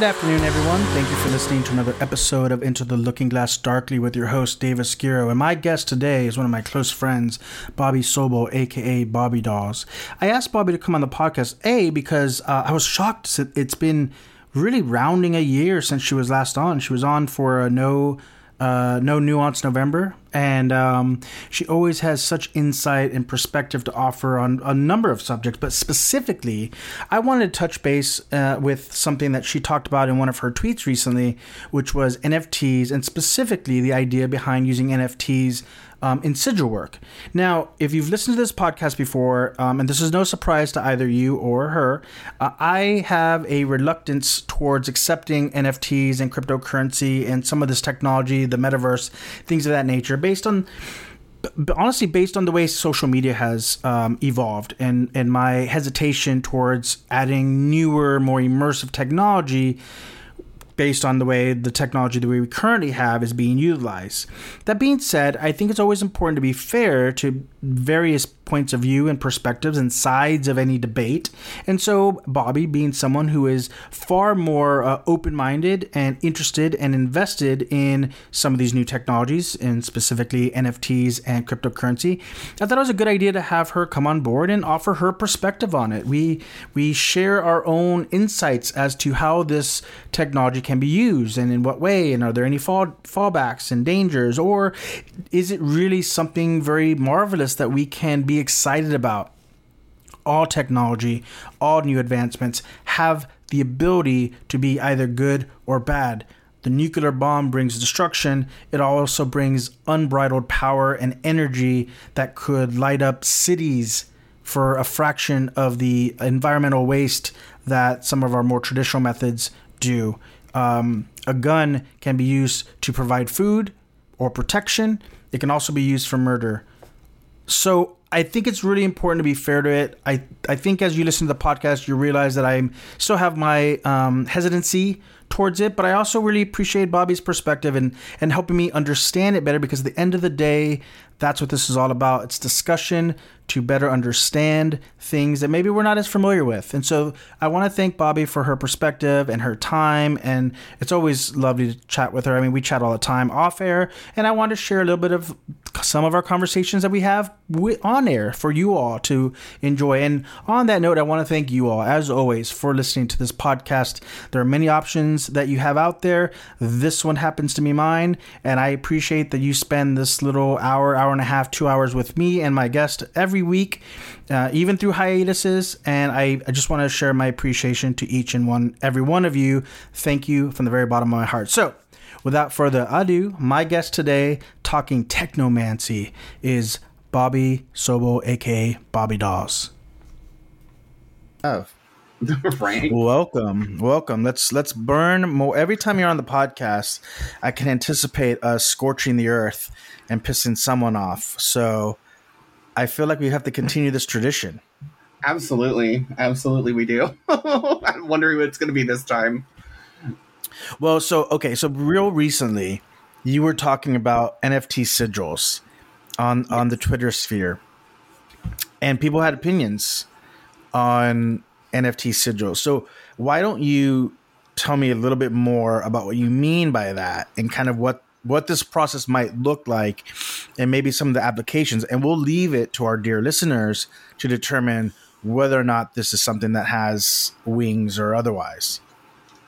Good afternoon, everyone. Thank you for listening to another episode of Into the Looking Glass Darkly with your host, Dave Escuro. And my guest today is one of my close friends, Bobby Sobo, aka Bobby Dolls. I asked Bobby to come on the podcast, A, because uh, I was shocked. It's been really rounding a year since she was last on. She was on for a no uh, No Nuance November, and um, she always has such insight and perspective to offer on a number of subjects. But specifically, I wanted to touch base uh, with something that she talked about in one of her tweets recently, which was NFTs, and specifically the idea behind using NFTs um, in sigil work. Now, if you've listened to this podcast before, um, and this is no surprise to either you or her, uh, I have a reluctance towards accepting NFTs and cryptocurrency and some of this technology, the metaverse, things of that nature, based on honestly, based on the way social media has um, evolved and, and my hesitation towards adding newer, more immersive technology based on the way the technology that we currently have is being utilized. That being said, I think it's always important to be fair to various points of view and perspectives and sides of any debate. And so, Bobby, being someone who is far more uh, open minded and interested and invested in some of these new technologies, and specifically NFTs and cryptocurrency, I thought it was a good idea to have her come on board and offer her perspective on it. We we share our own insights as to how this technology can be used and in what way, and are there any fall fallbacks and dangers, or is it really something very marvelous? that we can be excited about. All technology, all new advancements have the ability to be either good or bad. The nuclear bomb brings destruction. It also brings unbridled power and energy that could light up cities for a fraction of the environmental waste that some of our more traditional methods do. Um, a gun can be used to provide food or protection. It can also be used for murder. So I think it's really important to be fair to it. I I think as you listen to the podcast, you realize that I still have my um, hesitancy towards it, but I also really appreciate Bobby's perspective and and helping me understand it better because at the end of the day, that's what this is all about. It's discussion to better understand things that maybe we're not as familiar with. And so I want to thank Bobby for her perspective and her time. And it's always lovely to chat with her. I mean, we chat all the time off air. And I want to share a little bit of some of our conversations that we have on air for you all to enjoy. And on that note, I want to thank you all, as always, for listening to this podcast. There are many options that you have out there. This one happens to be mine. And I appreciate that you spend this little hour, hour and a half, two hours with me and my guest every week, uh, even through hiatuses. And I, I just want to share my appreciation to each and one, every one of you. Thank you from the very bottom of my heart. So, without further ado, my guest today, talking technomancy, is Bobby Sobo, aka Bobby Dawes. Oh. right. Welcome, welcome. Let's let's burn more. Every time you're on the podcast, I can anticipate us scorching the earth and pissing someone off. So I feel like we have to continue this tradition. Absolutely, absolutely, we do. I'm wondering what it's going to be this time. Well, so okay, so real recently, you were talking about NFT sigils on on the Twitter sphere, and people had opinions on NFT sigils. So why don't you tell me a little bit more about what you mean by that and kind of what what this process might look like and maybe some of the applications. And we'll leave it to our dear listeners to determine whether or not this is something that has wings or otherwise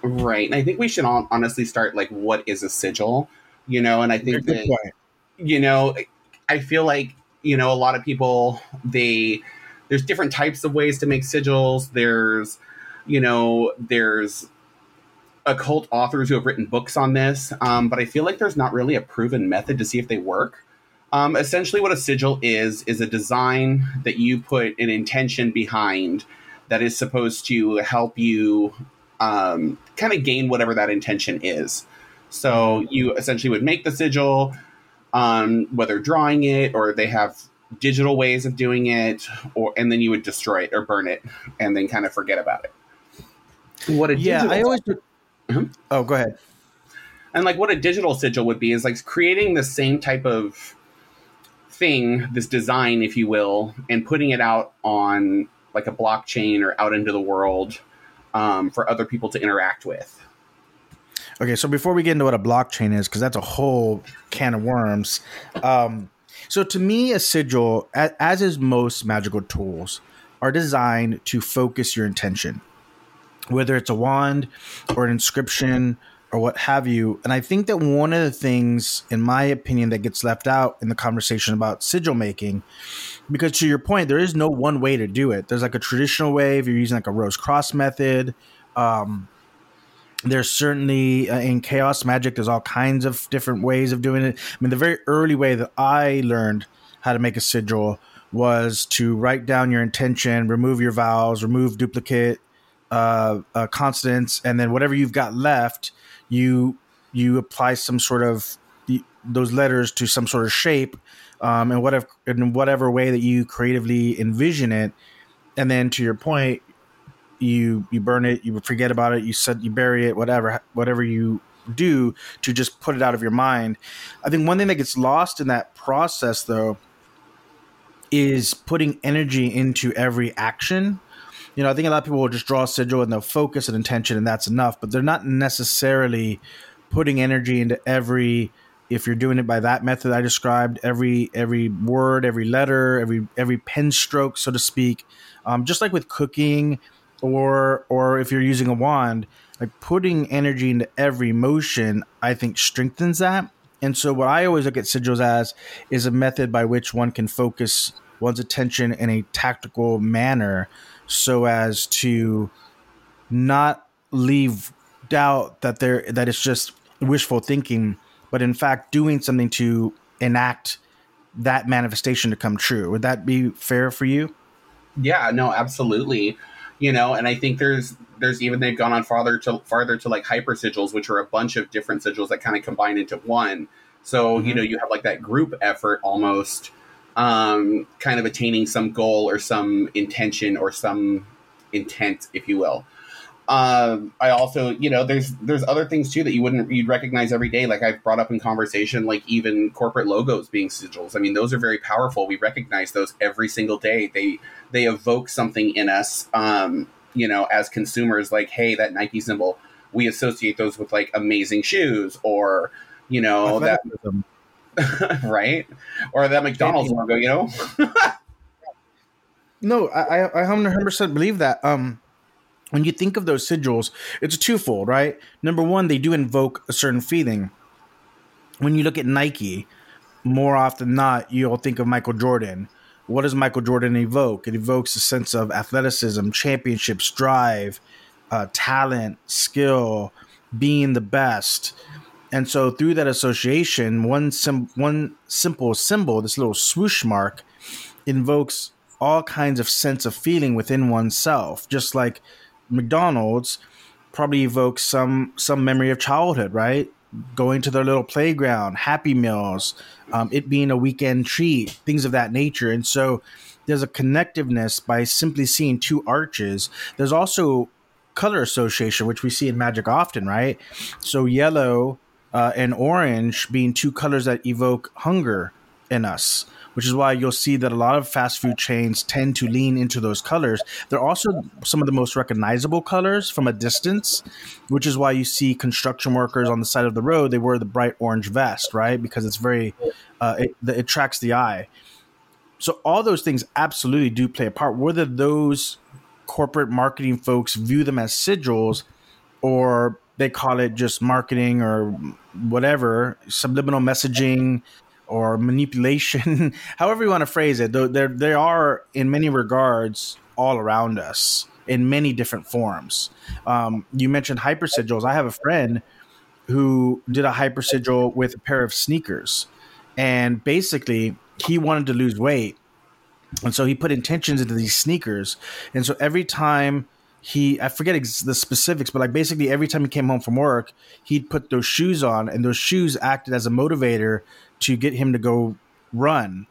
right and i think we should all honestly start like what is a sigil you know and i think that you know i feel like you know a lot of people they there's different types of ways to make sigils there's you know there's occult authors who have written books on this, um, but I feel like there's not really a proven method to see if they work. Um, essentially, what a sigil is is a design that you put an intention behind that is supposed to help you um, kind of gain whatever that intention is. So you essentially would make the sigil, um, whether drawing it or they have digital ways of doing it, or and then you would destroy it or burn it and then kind of forget about it. What a yeah, I always. Mm-hmm. Oh, go ahead. And like what a digital sigil would be is like creating the same type of thing, this design, if you will, and putting it out on like a blockchain or out into the world um, for other people to interact with. Okay, so before we get into what a blockchain is, because that's a whole can of worms. Um, so to me, a sigil, as is most magical tools, are designed to focus your intention, whether it's a wand or an inscription or what have you. And I think that one of the things, in my opinion, that gets left out in the conversation about sigil making, because to your point, there is no one way to do it. There's like a traditional way if you're using like a rose cross method. Um, there's certainly uh, in chaos magic there's all kinds of different ways of doing it i mean the very early way that i learned how to make a sigil was to write down your intention remove your vowels remove duplicate uh, uh, consonants and then whatever you've got left you you apply some sort of those letters to some sort of shape um, and whatever in whatever way that you creatively envision it and then to your point you you burn it, you forget about it, you said you bury it, whatever whatever you do to just put it out of your mind. I think one thing that gets lost in that process though is putting energy into every action. You know, I think a lot of people will just draw a sigil and they'll focus and intention and that's enough, but they're not necessarily putting energy into every if you're doing it by that method I described, every every word, every letter, every every pen stroke, so to speak. Um, just like with cooking or or if you're using a wand, like putting energy into every motion, I think strengthens that. And so what I always look at sigils as is a method by which one can focus one's attention in a tactical manner so as to not leave doubt that there that it's just wishful thinking, but in fact doing something to enact that manifestation to come true. Would that be fair for you? Yeah, no, absolutely you know and i think there's there's even they've gone on farther to farther to like hyper sigils which are a bunch of different sigils that kind of combine into one so mm-hmm. you know you have like that group effort almost um kind of attaining some goal or some intention or some intent if you will um, I also, you know, there's there's other things too that you wouldn't you'd recognize every day. Like I've brought up in conversation, like even corporate logos being sigils. I mean, those are very powerful. We recognize those every single day. They they evoke something in us. Um, you know, as consumers, like, hey, that Nike symbol, we associate those with like amazing shoes, or you know that right, or that McDonald's logo. You know. no, I I 100 percent believe that. Um when you think of those sigils, it's twofold, right? Number one, they do invoke a certain feeling. When you look at Nike, more often than not, you'll think of Michael Jordan. What does Michael Jordan evoke? It evokes a sense of athleticism, championships, drive, uh, talent, skill, being the best. And so, through that association, one sim- one simple symbol, this little swoosh mark, invokes all kinds of sense of feeling within oneself. Just like McDonald's probably evokes some some memory of childhood, right? Going to their little playground, Happy Meals, um, it being a weekend treat, things of that nature, and so there's a connectiveness by simply seeing two arches. There's also color association, which we see in magic often, right? So yellow uh, and orange being two colors that evoke hunger in us which is why you'll see that a lot of fast food chains tend to lean into those colors. They're also some of the most recognizable colors from a distance, which is why you see construction workers on the side of the road. They wear the bright orange vest, right? Because it's very, uh, it, it attracts the eye. So all those things absolutely do play a part. Whether those corporate marketing folks view them as sigils or they call it just marketing or whatever subliminal messaging or manipulation, however you want to phrase it, they are in many regards all around us in many different forms. Um, you mentioned hyper sigils. I have a friend who did a hyper sigil with a pair of sneakers, and basically he wanted to lose weight, and so he put intentions into these sneakers, and so every time he I forget ex- the specifics, but like basically every time he came home from work, he'd put those shoes on, and those shoes acted as a motivator to get him to go run.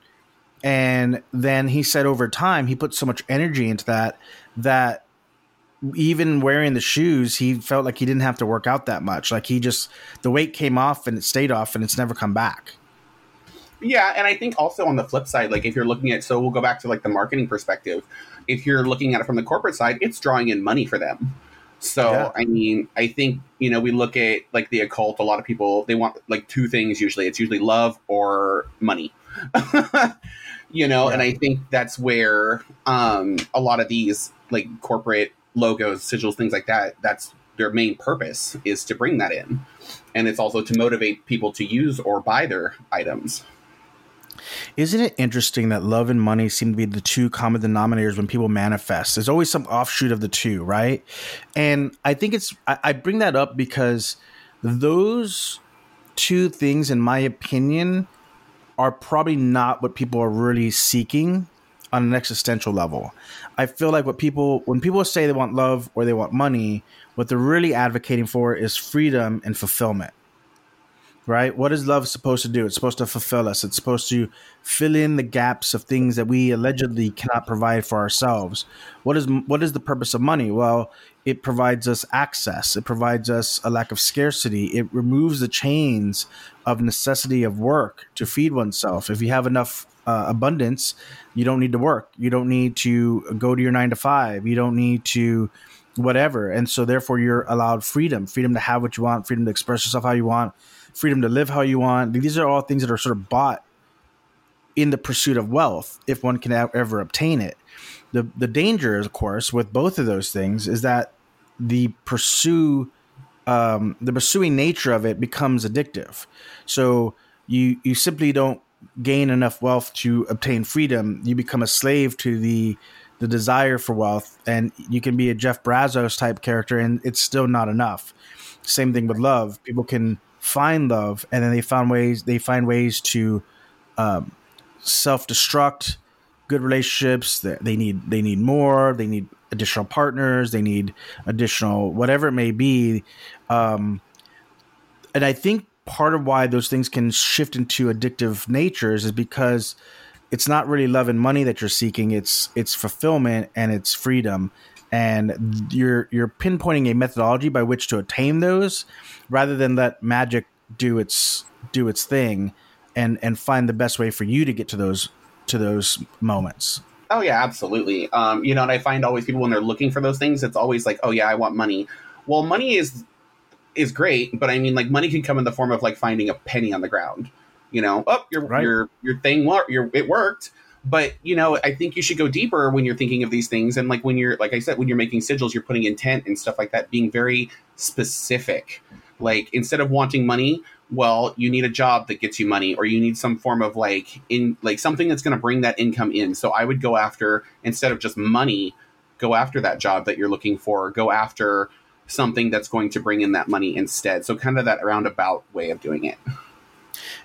And then he said over time, he put so much energy into that that even wearing the shoes, he felt like he didn't have to work out that much. Like he just the weight came off and it stayed off and it's never come back. Yeah, and I think also on the flip side, like if you're looking at so we'll go back to like the marketing perspective. If you're looking at it from the corporate side, it's drawing in money for them. So yeah. I mean, I think you know we look at like the occult. A lot of people they want like two things usually. It's usually love or money. you know, yeah. and I think that's where um, a lot of these like corporate logos, sigils, things like that. That's their main purpose is to bring that in, and it's also to motivate people to use or buy their items. Isn't it interesting that love and money seem to be the two common denominators when people manifest? There's always some offshoot of the two, right? And I think it's, I, bring that up because those two things, in my opinion, are probably not what people are really seeking on an existential level. I feel like what people when people say they want love or they want money, what they're really advocating for is freedom and fulfillment. Right? What is love supposed to do? It's supposed to fulfill us. It's supposed to fill in the gaps of things that we allegedly cannot provide for ourselves. What is what is the purpose of money? Well, it provides us access. It provides us a lack of scarcity. It removes the chains of necessity of work to feed oneself. If you have enough uh, abundance, you don't need to work. You don't need to go to your nine to five. You don't need to whatever. And so, therefore, you're allowed freedom freedom to have what you want, freedom to express yourself how you want, freedom to live how you want. These are all things that are sort of bought in the pursuit of wealth if one can ever obtain it. The, the danger, of course, with both of those things is that the pursue um, the pursuing nature of it becomes addictive. So you you simply don't gain enough wealth to obtain freedom, you become a slave to the the desire for wealth, and you can be a Jeff Bezos type character, and it's still not enough. Same thing with love. People can find love, and then they find ways they find ways to um, self destruct good relationships. They need they need more. They need additional partners. They need additional whatever it may be. Um, and I think part of why those things can shift into addictive natures is because it's not really love and money that you're seeking it's it's fulfillment and it's freedom and you're you're pinpointing a methodology by which to attain those rather than let magic do its do its thing and and find the best way for you to get to those to those moments oh yeah absolutely um, you know and i find always people when they're looking for those things it's always like oh yeah i want money well money is is great, but I mean, like money can come in the form of like finding a penny on the ground. You know, oh, your right. your your thing, your it worked. But you know, I think you should go deeper when you're thinking of these things, and like when you're, like I said, when you're making sigils, you're putting intent and stuff like that, being very specific. Like instead of wanting money, well, you need a job that gets you money, or you need some form of like in like something that's going to bring that income in. So I would go after instead of just money, go after that job that you're looking for. Go after something that's going to bring in that money instead. So kind of that roundabout way of doing it.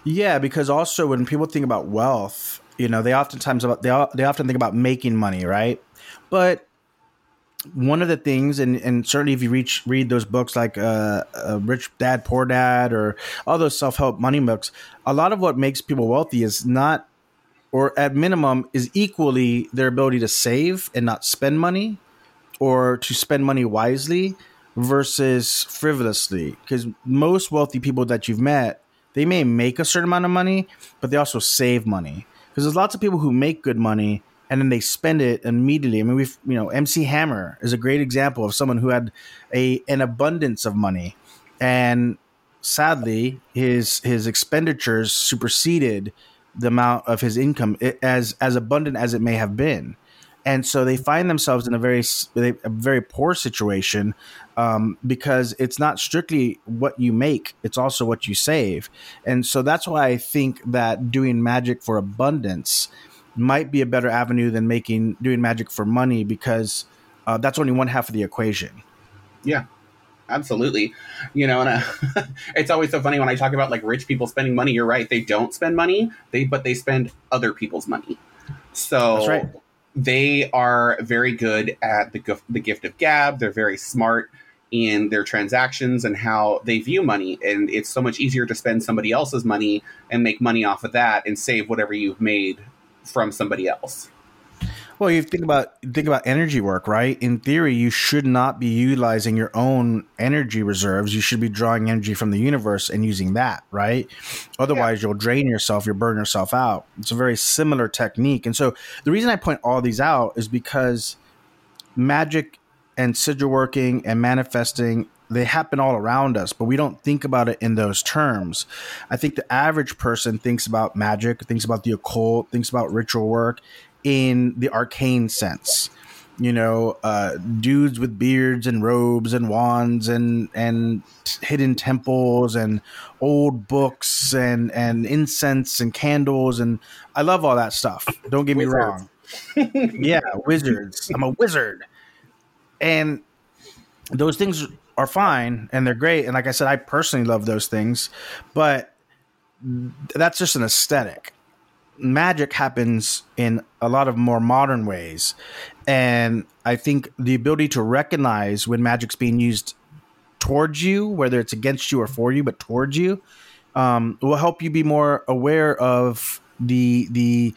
Yeah, because also when people think about wealth, you know, they oftentimes about they they often think about making money, right? But one of the things, and, and certainly if you reach read those books like uh, uh, Rich Dad Poor Dad or all those self help money books, a lot of what makes people wealthy is not, or at minimum, is equally their ability to save and not spend money, or to spend money wisely versus frivolously because most wealthy people that you've met they may make a certain amount of money but they also save money because there's lots of people who make good money and then they spend it immediately. I mean we've you know mc hammer is a great example of someone who had a an abundance of money and sadly his his expenditures superseded the amount of his income as as abundant as it may have been and so they find themselves in a very a very poor situation um, because it's not strictly what you make; it's also what you save. And so that's why I think that doing magic for abundance might be a better avenue than making doing magic for money because uh, that's only one half of the equation. Yeah, absolutely. You know, and uh, it's always so funny when I talk about like rich people spending money. You're right; they don't spend money, they but they spend other people's money. So that's right. They are very good at the the gift of gab. They're very smart in their transactions and how they view money. And it's so much easier to spend somebody else's money and make money off of that and save whatever you've made from somebody else. Well, you think about think about energy work, right? In theory, you should not be utilizing your own energy reserves. You should be drawing energy from the universe and using that, right? Otherwise, yeah. you'll drain yourself, you'll burn yourself out. It's a very similar technique. And so, the reason I point all these out is because magic and sigil working and manifesting they happen all around us, but we don't think about it in those terms. I think the average person thinks about magic, thinks about the occult, thinks about ritual work in the arcane sense. You know, uh, dudes with beards and robes and wands and and hidden temples and old books and and incense and candles and I love all that stuff. Don't get me wrong. yeah, wizards. I'm a wizard. And those things are fine and they're great. And like I said, I personally love those things, but that's just an aesthetic. Magic happens in a lot of more modern ways. And I think the ability to recognize when magic's being used towards you, whether it's against you or for you, but towards you, um, will help you be more aware of the the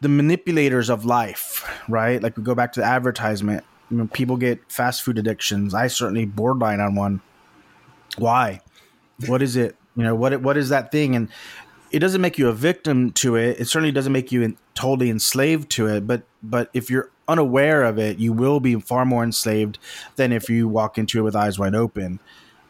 the manipulators of life, right? Like we go back to the advertisement people get fast food addictions. I certainly borderline on one. Why? What is it? You know, what what is that thing? And it doesn't make you a victim to it. It certainly doesn't make you in, totally enslaved to it. But but if you're unaware of it, you will be far more enslaved than if you walk into it with eyes wide open.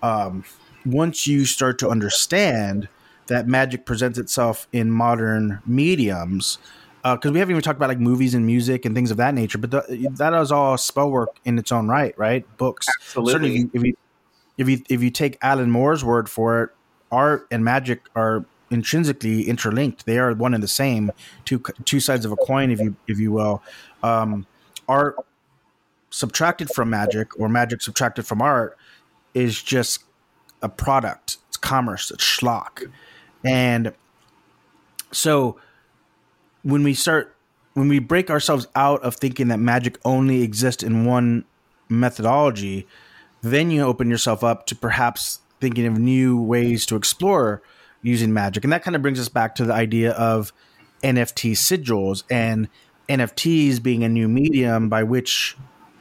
Um, once you start to understand that magic presents itself in modern mediums, because uh, we haven't even talked about like movies and music and things of that nature. But the, that is all spell work in its own right, right? Books, absolutely. Certainly, if you if you if you take Alan Moore's word for it, art and magic are intrinsically interlinked. They are one and the same, two two sides of a coin, if you if you will. Um, art subtracted from magic, or magic subtracted from art, is just a product. It's commerce. It's schlock, and so when we start when we break ourselves out of thinking that magic only exists in one methodology, then you open yourself up to perhaps thinking of new ways to explore using magic. And that kind of brings us back to the idea of NFT sigils and NFTs being a new medium by which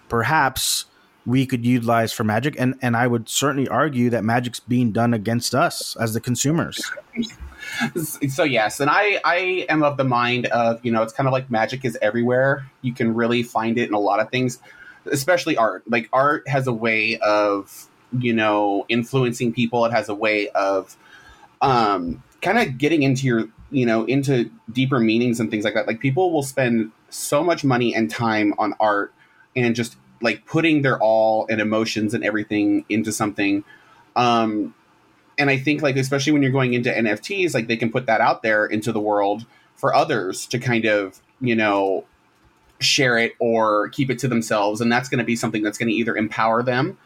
perhaps we could utilize for magic. And and I would certainly argue that magic's being done against us as the consumers. so yes, and I I am of the mind of you know it's kind of like magic is everywhere. You can really find it in a lot of things, especially art. Like art has a way of you know influencing people. It has a way of um kind of getting into your you know into deeper meanings and things like that. Like people will spend so much money and time on art and just like putting their all and emotions and everything into something um and I think like especially when you're going into NFTs, like they can put that out there into the world for others to kind of you know share it or keep it to themselves, and that's going to be something that's going to either empower them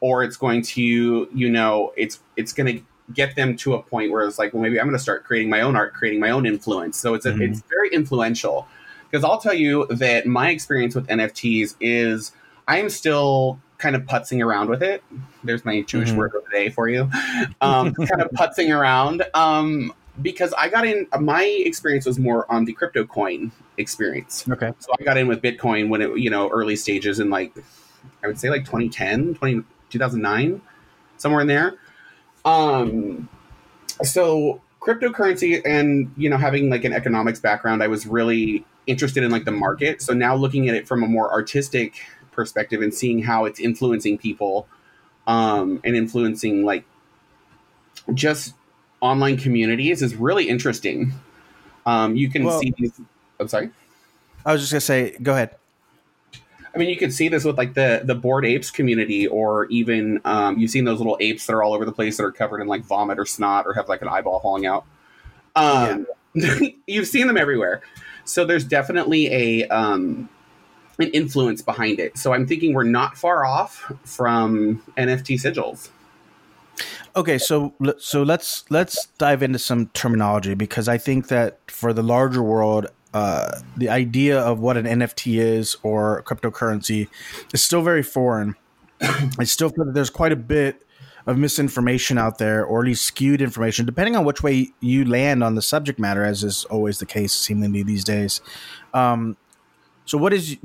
or it's going to you know it's it's going to get them to a point where it's like well maybe I'm going to start creating my own art, creating my own influence. So it's a, mm-hmm. it's very influential because I'll tell you that my experience with NFTs is I'm still kind of putzing around with it. There's my Jewish mm-hmm. word of the day for you. Um, kind of putzing around um, because I got in. My experience was more on the crypto coin experience. Okay, so I got in with Bitcoin when it you know early stages in like I would say like 2010, 20, 2009, somewhere in there. Um, so cryptocurrency and you know having like an economics background, I was really interested in like the market. So now looking at it from a more artistic perspective and seeing how it's influencing people um, and influencing like just online communities is really interesting. Um, you can well, see these. I'm sorry. I was just gonna say, go ahead. I mean, you could see this with like the the bored apes community, or even um, you've seen those little apes that are all over the place that are covered in like vomit or snot, or have like an eyeball falling out. Um, yeah. you've seen them everywhere. So there's definitely a um, an influence behind it. So I'm thinking we're not far off from NFT sigils. Okay, so so let's let's dive into some terminology because I think that for the larger world, uh, the idea of what an NFT is or cryptocurrency is still very foreign. I still feel that there's quite a bit of misinformation out there, or at least skewed information, depending on which way you land on the subject matter, as is always the case, seemingly these days. Um, So, what is?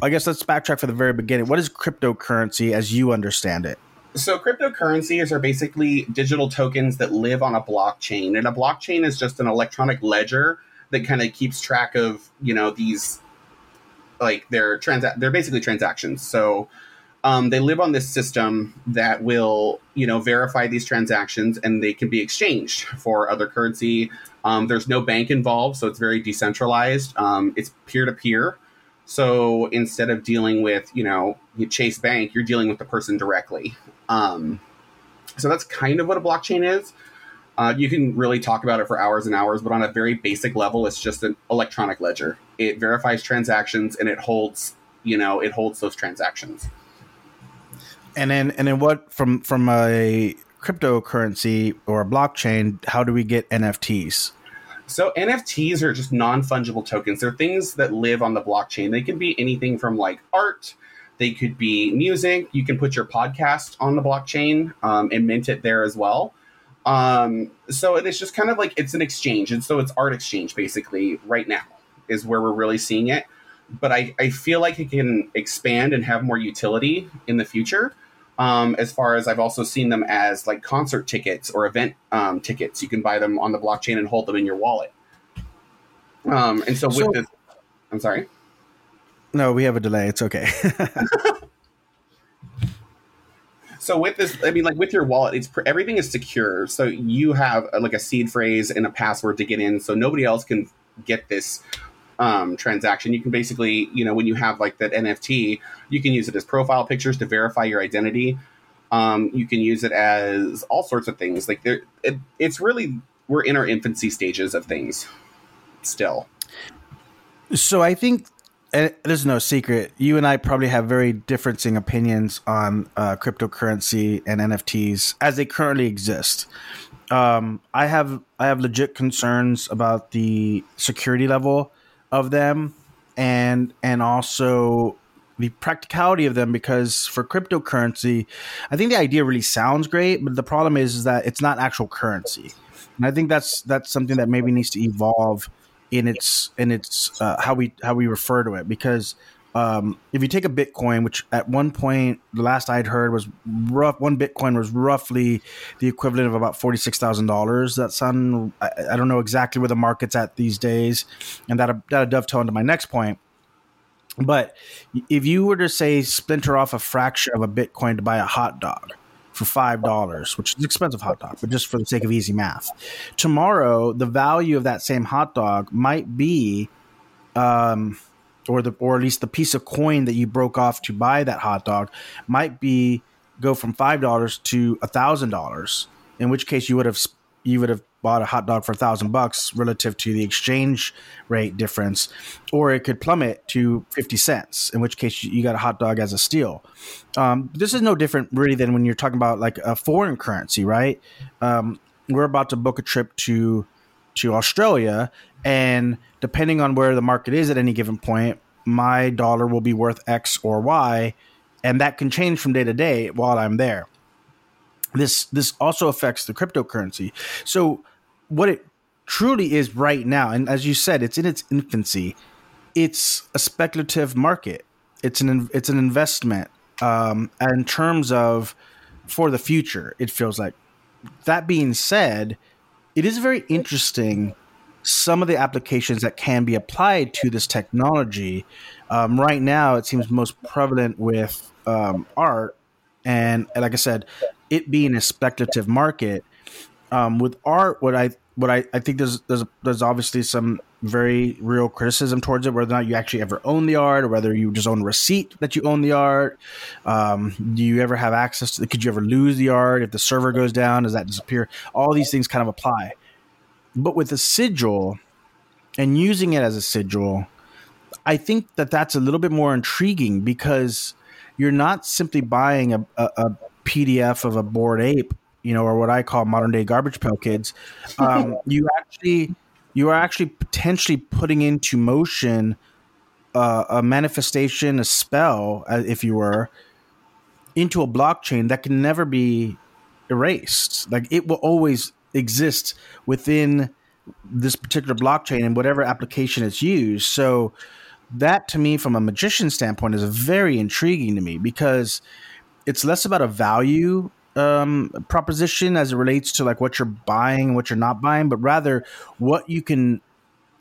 I guess let's backtrack for the very beginning. What is cryptocurrency as you understand it? So, cryptocurrencies are basically digital tokens that live on a blockchain, and a blockchain is just an electronic ledger that kind of keeps track of you know these like they're transa- they're basically transactions. So um, they live on this system that will you know verify these transactions and they can be exchanged for other currency. Um, there's no bank involved, so it's very decentralized. Um, it's peer to peer. So instead of dealing with you know Chase Bank, you're dealing with the person directly. Um, so that's kind of what a blockchain is. Uh, you can really talk about it for hours and hours, but on a very basic level, it's just an electronic ledger. It verifies transactions and it holds, you know, it holds those transactions. And then, and then, what from from a cryptocurrency or a blockchain? How do we get NFTs? So NFTs are just non fungible tokens. They're things that live on the blockchain. They can be anything from like art. They could be music. You can put your podcast on the blockchain um, and mint it there as well. Um, so it's just kind of like it's an exchange, and so it's art exchange basically right now is where we're really seeing it. But I, I feel like it can expand and have more utility in the future. Um, as far as I've also seen them as like concert tickets or event um, tickets, you can buy them on the blockchain and hold them in your wallet. Um, and so with so, this, I'm sorry. No, we have a delay. It's okay. so with this i mean like with your wallet it's everything is secure. So you have a, uh, like a seed phrase and a password to get in. So nobody else can get this um, transaction. You can basically you know when you have like that nft you can use it as profile pictures to verify your identity. Um, you can use it as all sorts of things. Like there it, it's really we're in our infancy stages of things still. So i think it is no secret. You and I probably have very differing opinions on uh, cryptocurrency and NFTs as they currently exist. Um, I have I have legit concerns about the security level of them, and and also the practicality of them because for cryptocurrency, I think the idea really sounds great, but the problem is, is that it's not actual currency, and I think that's that's something that maybe needs to evolve in its in its uh, how we how we refer to it because um, if you take a Bitcoin, which at one point the last I'd heard was rough, one Bitcoin was roughly the equivalent of about forty six thousand dollars. That's sound I, I, don't know exactly where the market's at these days, and that that dovetail into my next point. But if you were to say splinter off a fraction of a Bitcoin to buy a hot dog, for five dollars, which is expensive hot dog, but just for the sake of easy math. Tomorrow, the value of that same hot dog might be, um, or the or at least the piece of coin that you broke off to buy that hot dog might be go from five dollars to a thousand dollars. In which case, you would have you would have bought a hot dog for a thousand bucks relative to the exchange rate difference, or it could plummet to 50 cents, in which case you got a hot dog as a steal. Um, this is no different really than when you're talking about like a foreign currency, right? Um, we're about to book a trip to to Australia, and depending on where the market is at any given point, my dollar will be worth X or Y, and that can change from day to day while I'm there. This this also affects the cryptocurrency. So what it truly is right now, and as you said, it's in its infancy. It's a speculative market. It's an it's an investment. Um, in terms of for the future, it feels like. That being said, it is very interesting some of the applications that can be applied to this technology. Um, right now, it seems most prevalent with um, art, and, and, like I said, it being a speculative market um, with art, what I what I, I think there's there's there's obviously some very real criticism towards it, whether or not you actually ever own the art, or whether you just own a receipt that you own the art. Um, do you ever have access to? Could you ever lose the art if the server goes down? Does that disappear? All these things kind of apply. But with a sigil and using it as a sigil, I think that that's a little bit more intriguing because you're not simply buying a, a, a PDF of a bored ape you know, or what I call modern day garbage pail kids, um, you actually you are actually potentially putting into motion uh, a manifestation, a spell, uh, if you were, into a blockchain that can never be erased. Like it will always exist within this particular blockchain and whatever application it's used. So that to me, from a magician standpoint, is very intriguing to me because it's less about a value um, proposition as it relates to like what you're buying, what you're not buying, but rather what you can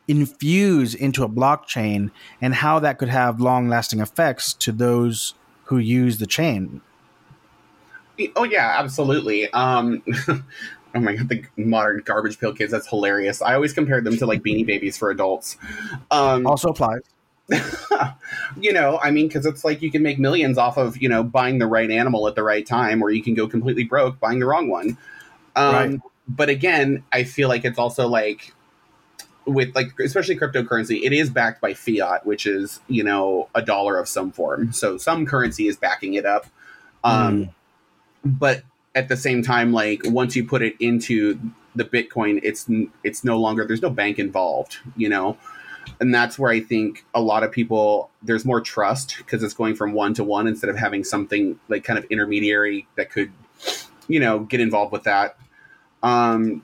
infuse into a blockchain and how that could have long lasting effects to those who use the chain. Oh yeah, absolutely. Um, oh my god, the modern garbage pail kids, that's hilarious. I always compare them to like beanie babies for adults. Um, also applies. you know, I mean, because it's like you can make millions off of, you know, buying the right animal at the right time, or you can go completely broke buying the wrong one. Um, right. But again, I feel like it's also like with like especially cryptocurrency, it is backed by fiat, which is you know a dollar of some form. So some currency is backing it up. Um, mm. But at the same time, like once you put it into the Bitcoin, it's it's no longer there's no bank involved. You know and that's where I think a lot of people there's more trust because it's going from one to one instead of having something like kind of intermediary that could, you know, get involved with that. Um,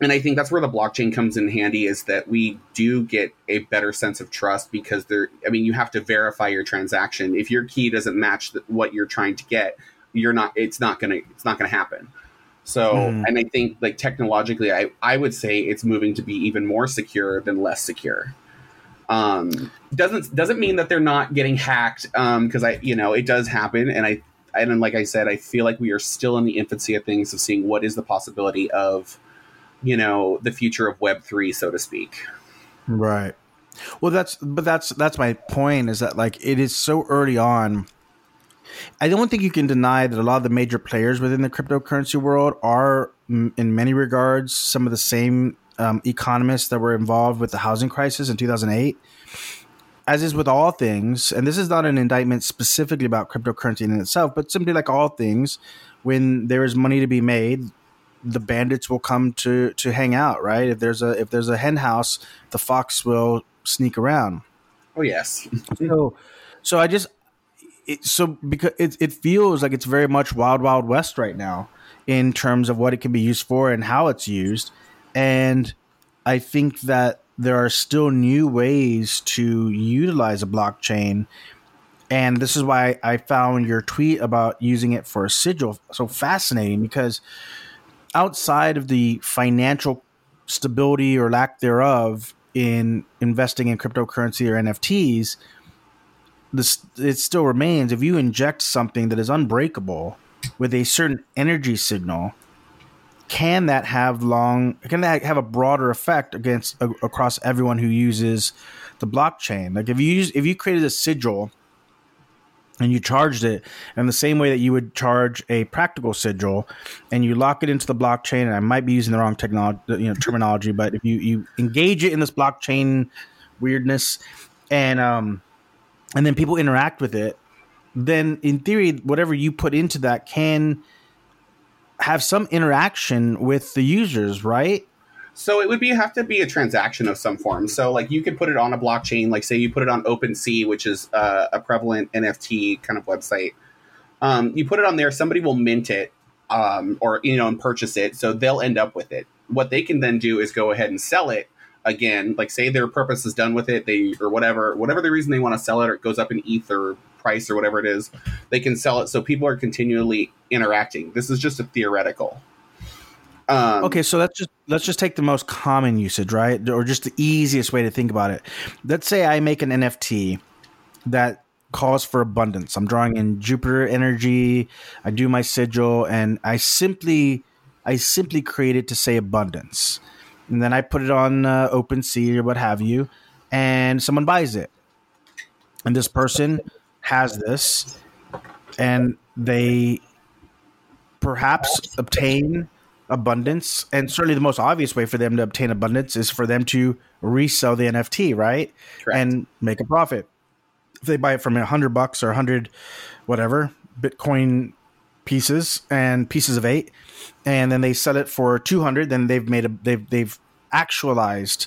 and I think that's where the blockchain comes in handy is that we do get a better sense of trust because there. I mean, you have to verify your transaction. If your key doesn't match the, what you're trying to get, you're not. It's not gonna. It's not gonna happen. So, mm. and I think like technologically, I I would say it's moving to be even more secure than less secure. Um, doesn't doesn't mean that they're not getting hacked because um, I you know it does happen and I and like I said I feel like we are still in the infancy of things of seeing what is the possibility of you know the future of Web three so to speak. Right. Well, that's but that's that's my point is that like it is so early on. I don't think you can deny that a lot of the major players within the cryptocurrency world are, in many regards, some of the same um, economists that were involved with the housing crisis in 2008. As is with all things, and this is not an indictment specifically about cryptocurrency in itself, but simply like all things, when there is money to be made, the bandits will come to to hang out. Right? If there's a if there's a hen house, the fox will sneak around. Oh yes. so, so I just it, so because it it feels like it's very much wild wild west right now in terms of what it can be used for and how it's used and I think that there are still new ways to utilize a blockchain. And this is why I found your tweet about using it for a sigil so fascinating because outside of the financial stability or lack thereof in investing in cryptocurrency or NFTs, this it still remains if you inject something that is unbreakable with a certain energy signal can that have long can that have a broader effect against across everyone who uses the blockchain? Like if you use if you created a sigil and you charged it in the same way that you would charge a practical sigil and you lock it into the blockchain and i might be using the wrong technology you know terminology but if you you engage it in this blockchain weirdness and um and then people interact with it then in theory whatever you put into that can have some interaction with the users, right? So it would be have to be a transaction of some form. So like you could put it on a blockchain, like say you put it on OpenSea, which is uh, a prevalent NFT kind of website. Um, you put it on there, somebody will mint it, um, or you know, and purchase it. So they'll end up with it. What they can then do is go ahead and sell it again. Like say their purpose is done with it, they or whatever, whatever the reason they want to sell it, or it goes up in ETH or price or whatever it is, they can sell it so people are continually interacting. This is just a theoretical. Um, okay, so let's just let's just take the most common usage, right, or just the easiest way to think about it. Let's say I make an NFT that calls for abundance. I'm drawing in Jupiter energy. I do my sigil, and I simply I simply create it to say abundance, and then I put it on uh, OpenSea or what have you, and someone buys it, and this person has this, and they perhaps obtain abundance. And certainly the most obvious way for them to obtain abundance is for them to resell the NFT, right? Correct. And make a profit. If they buy it from a hundred bucks or a hundred whatever Bitcoin pieces and pieces of eight, and then they sell it for two hundred, then they've made a they've they've actualized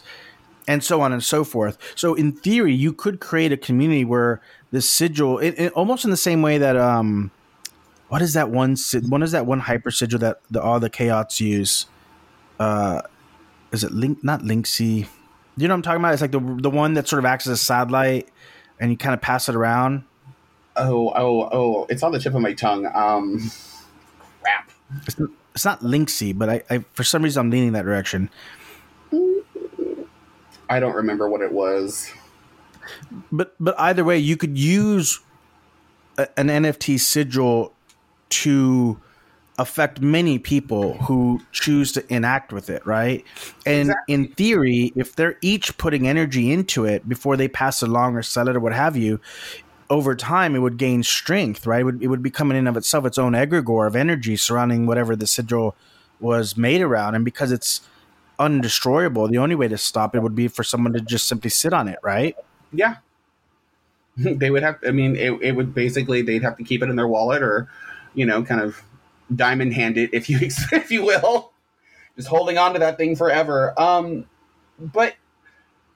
and so on and so forth. So in theory, you could create a community where the sigil, it, it, almost in the same way that um, what is that one? What is that one hyper sigil that the, all the chaos use? Uh, is it link? Not Linksy. You know what I'm talking about? It's like the the one that sort of acts as a satellite, and you kind of pass it around. Oh, oh, oh! It's on the tip of my tongue. Um, crap. It's, it's not Linksy, but I, I for some reason I'm leaning that direction. I don't remember what it was. But but either way, you could use a, an NFT sigil to affect many people who choose to enact with it, right? And exactly. in theory, if they're each putting energy into it before they pass it along or sell it or what have you, over time it would gain strength, right? It would, it would become in and of itself its own egregore of energy surrounding whatever the sigil was made around. And because it's undestroyable, the only way to stop it would be for someone to just simply sit on it, right? Yeah. they would have, I mean, it, it would basically, they'd have to keep it in their wallet or, you know, kind of diamond hand it, if you if you will, just holding on to that thing forever. Um, but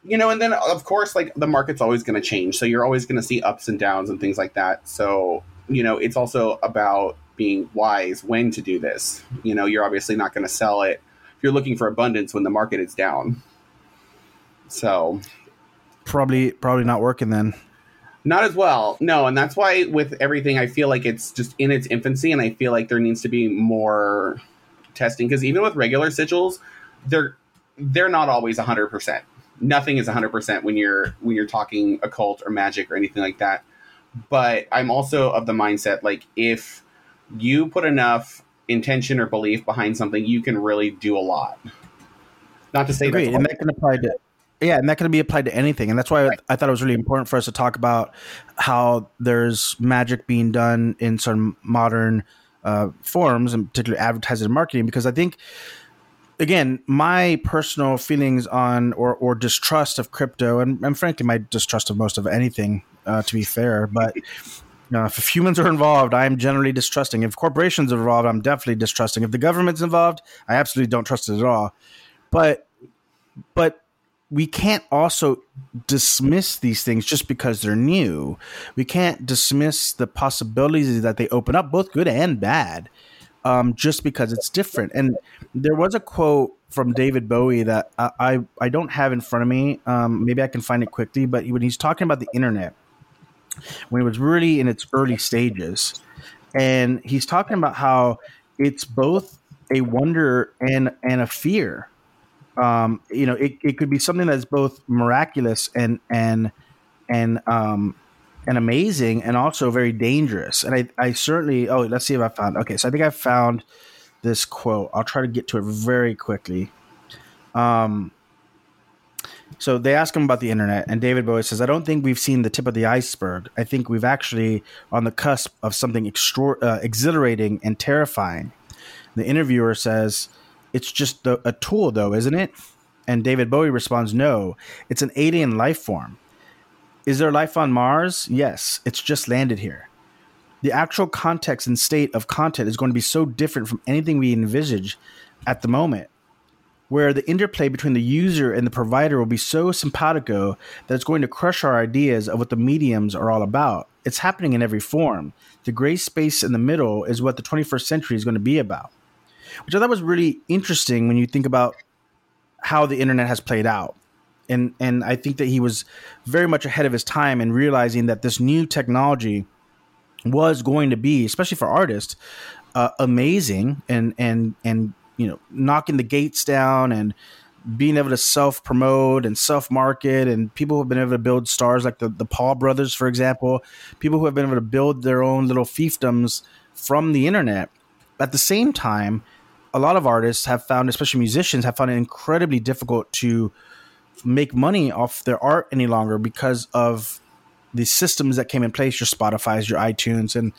you know, and then of course, like the market's always going to change, so you're always going to see ups and downs and things like that. So you know, it's also about being wise when to do this. You know, you're obviously not going to sell it if you're looking for abundance when the market is down. So probably probably not working then. Not as well. No, and that's why with everything I feel like it's just in its infancy and I feel like there needs to be more testing because even with regular sigils, they're they're not always 100%. Nothing is 100% when you're when you're talking occult or magic or anything like that. But I'm also of the mindset like if you put enough intention or belief behind something, you can really do a lot. Not to say that, and that can apply to yeah, and that can be applied to anything, and that's why right. I thought it was really important for us to talk about how there's magic being done in some modern uh, forms, and particularly advertising and marketing, because I think, again, my personal feelings on or, or distrust of crypto, and, and frankly, my distrust of most of anything, uh, to be fair, but. You know, if humans are involved, I am generally distrusting. If corporations are involved, I'm definitely distrusting. If the government's involved, I absolutely don't trust it at all. But, but we can't also dismiss these things just because they're new. We can't dismiss the possibilities that they open up, both good and bad, um, just because it's different. And there was a quote from David Bowie that I I, I don't have in front of me. Um, maybe I can find it quickly. But when he's talking about the internet, when it was really in its early stages, and he's talking about how it's both a wonder and and a fear um, you know, it, it could be something that's both miraculous and and and um, and amazing, and also very dangerous. And I, I certainly. Oh, let's see if I found. Okay, so I think I found this quote. I'll try to get to it very quickly. Um, so they ask him about the internet, and David Bowie says, "I don't think we've seen the tip of the iceberg. I think we've actually on the cusp of something extra- uh, exhilarating and terrifying." The interviewer says, it's just a, a tool, though, isn't it? And David Bowie responds, No, it's an alien life form. Is there life on Mars? Yes, it's just landed here. The actual context and state of content is going to be so different from anything we envisage at the moment, where the interplay between the user and the provider will be so simpatico that it's going to crush our ideas of what the mediums are all about. It's happening in every form. The gray space in the middle is what the 21st century is going to be about which I thought was really interesting when you think about how the internet has played out. And and I think that he was very much ahead of his time in realizing that this new technology was going to be, especially for artists, uh, amazing and and and you know knocking the gates down and being able to self promote and self market and people who have been able to build stars like the, the Paul brothers, for example, people who have been able to build their own little fiefdoms from the internet. At the same time, a lot of artists have found, especially musicians, have found it incredibly difficult to make money off their art any longer because of the systems that came in place, your Spotify's, your iTunes, and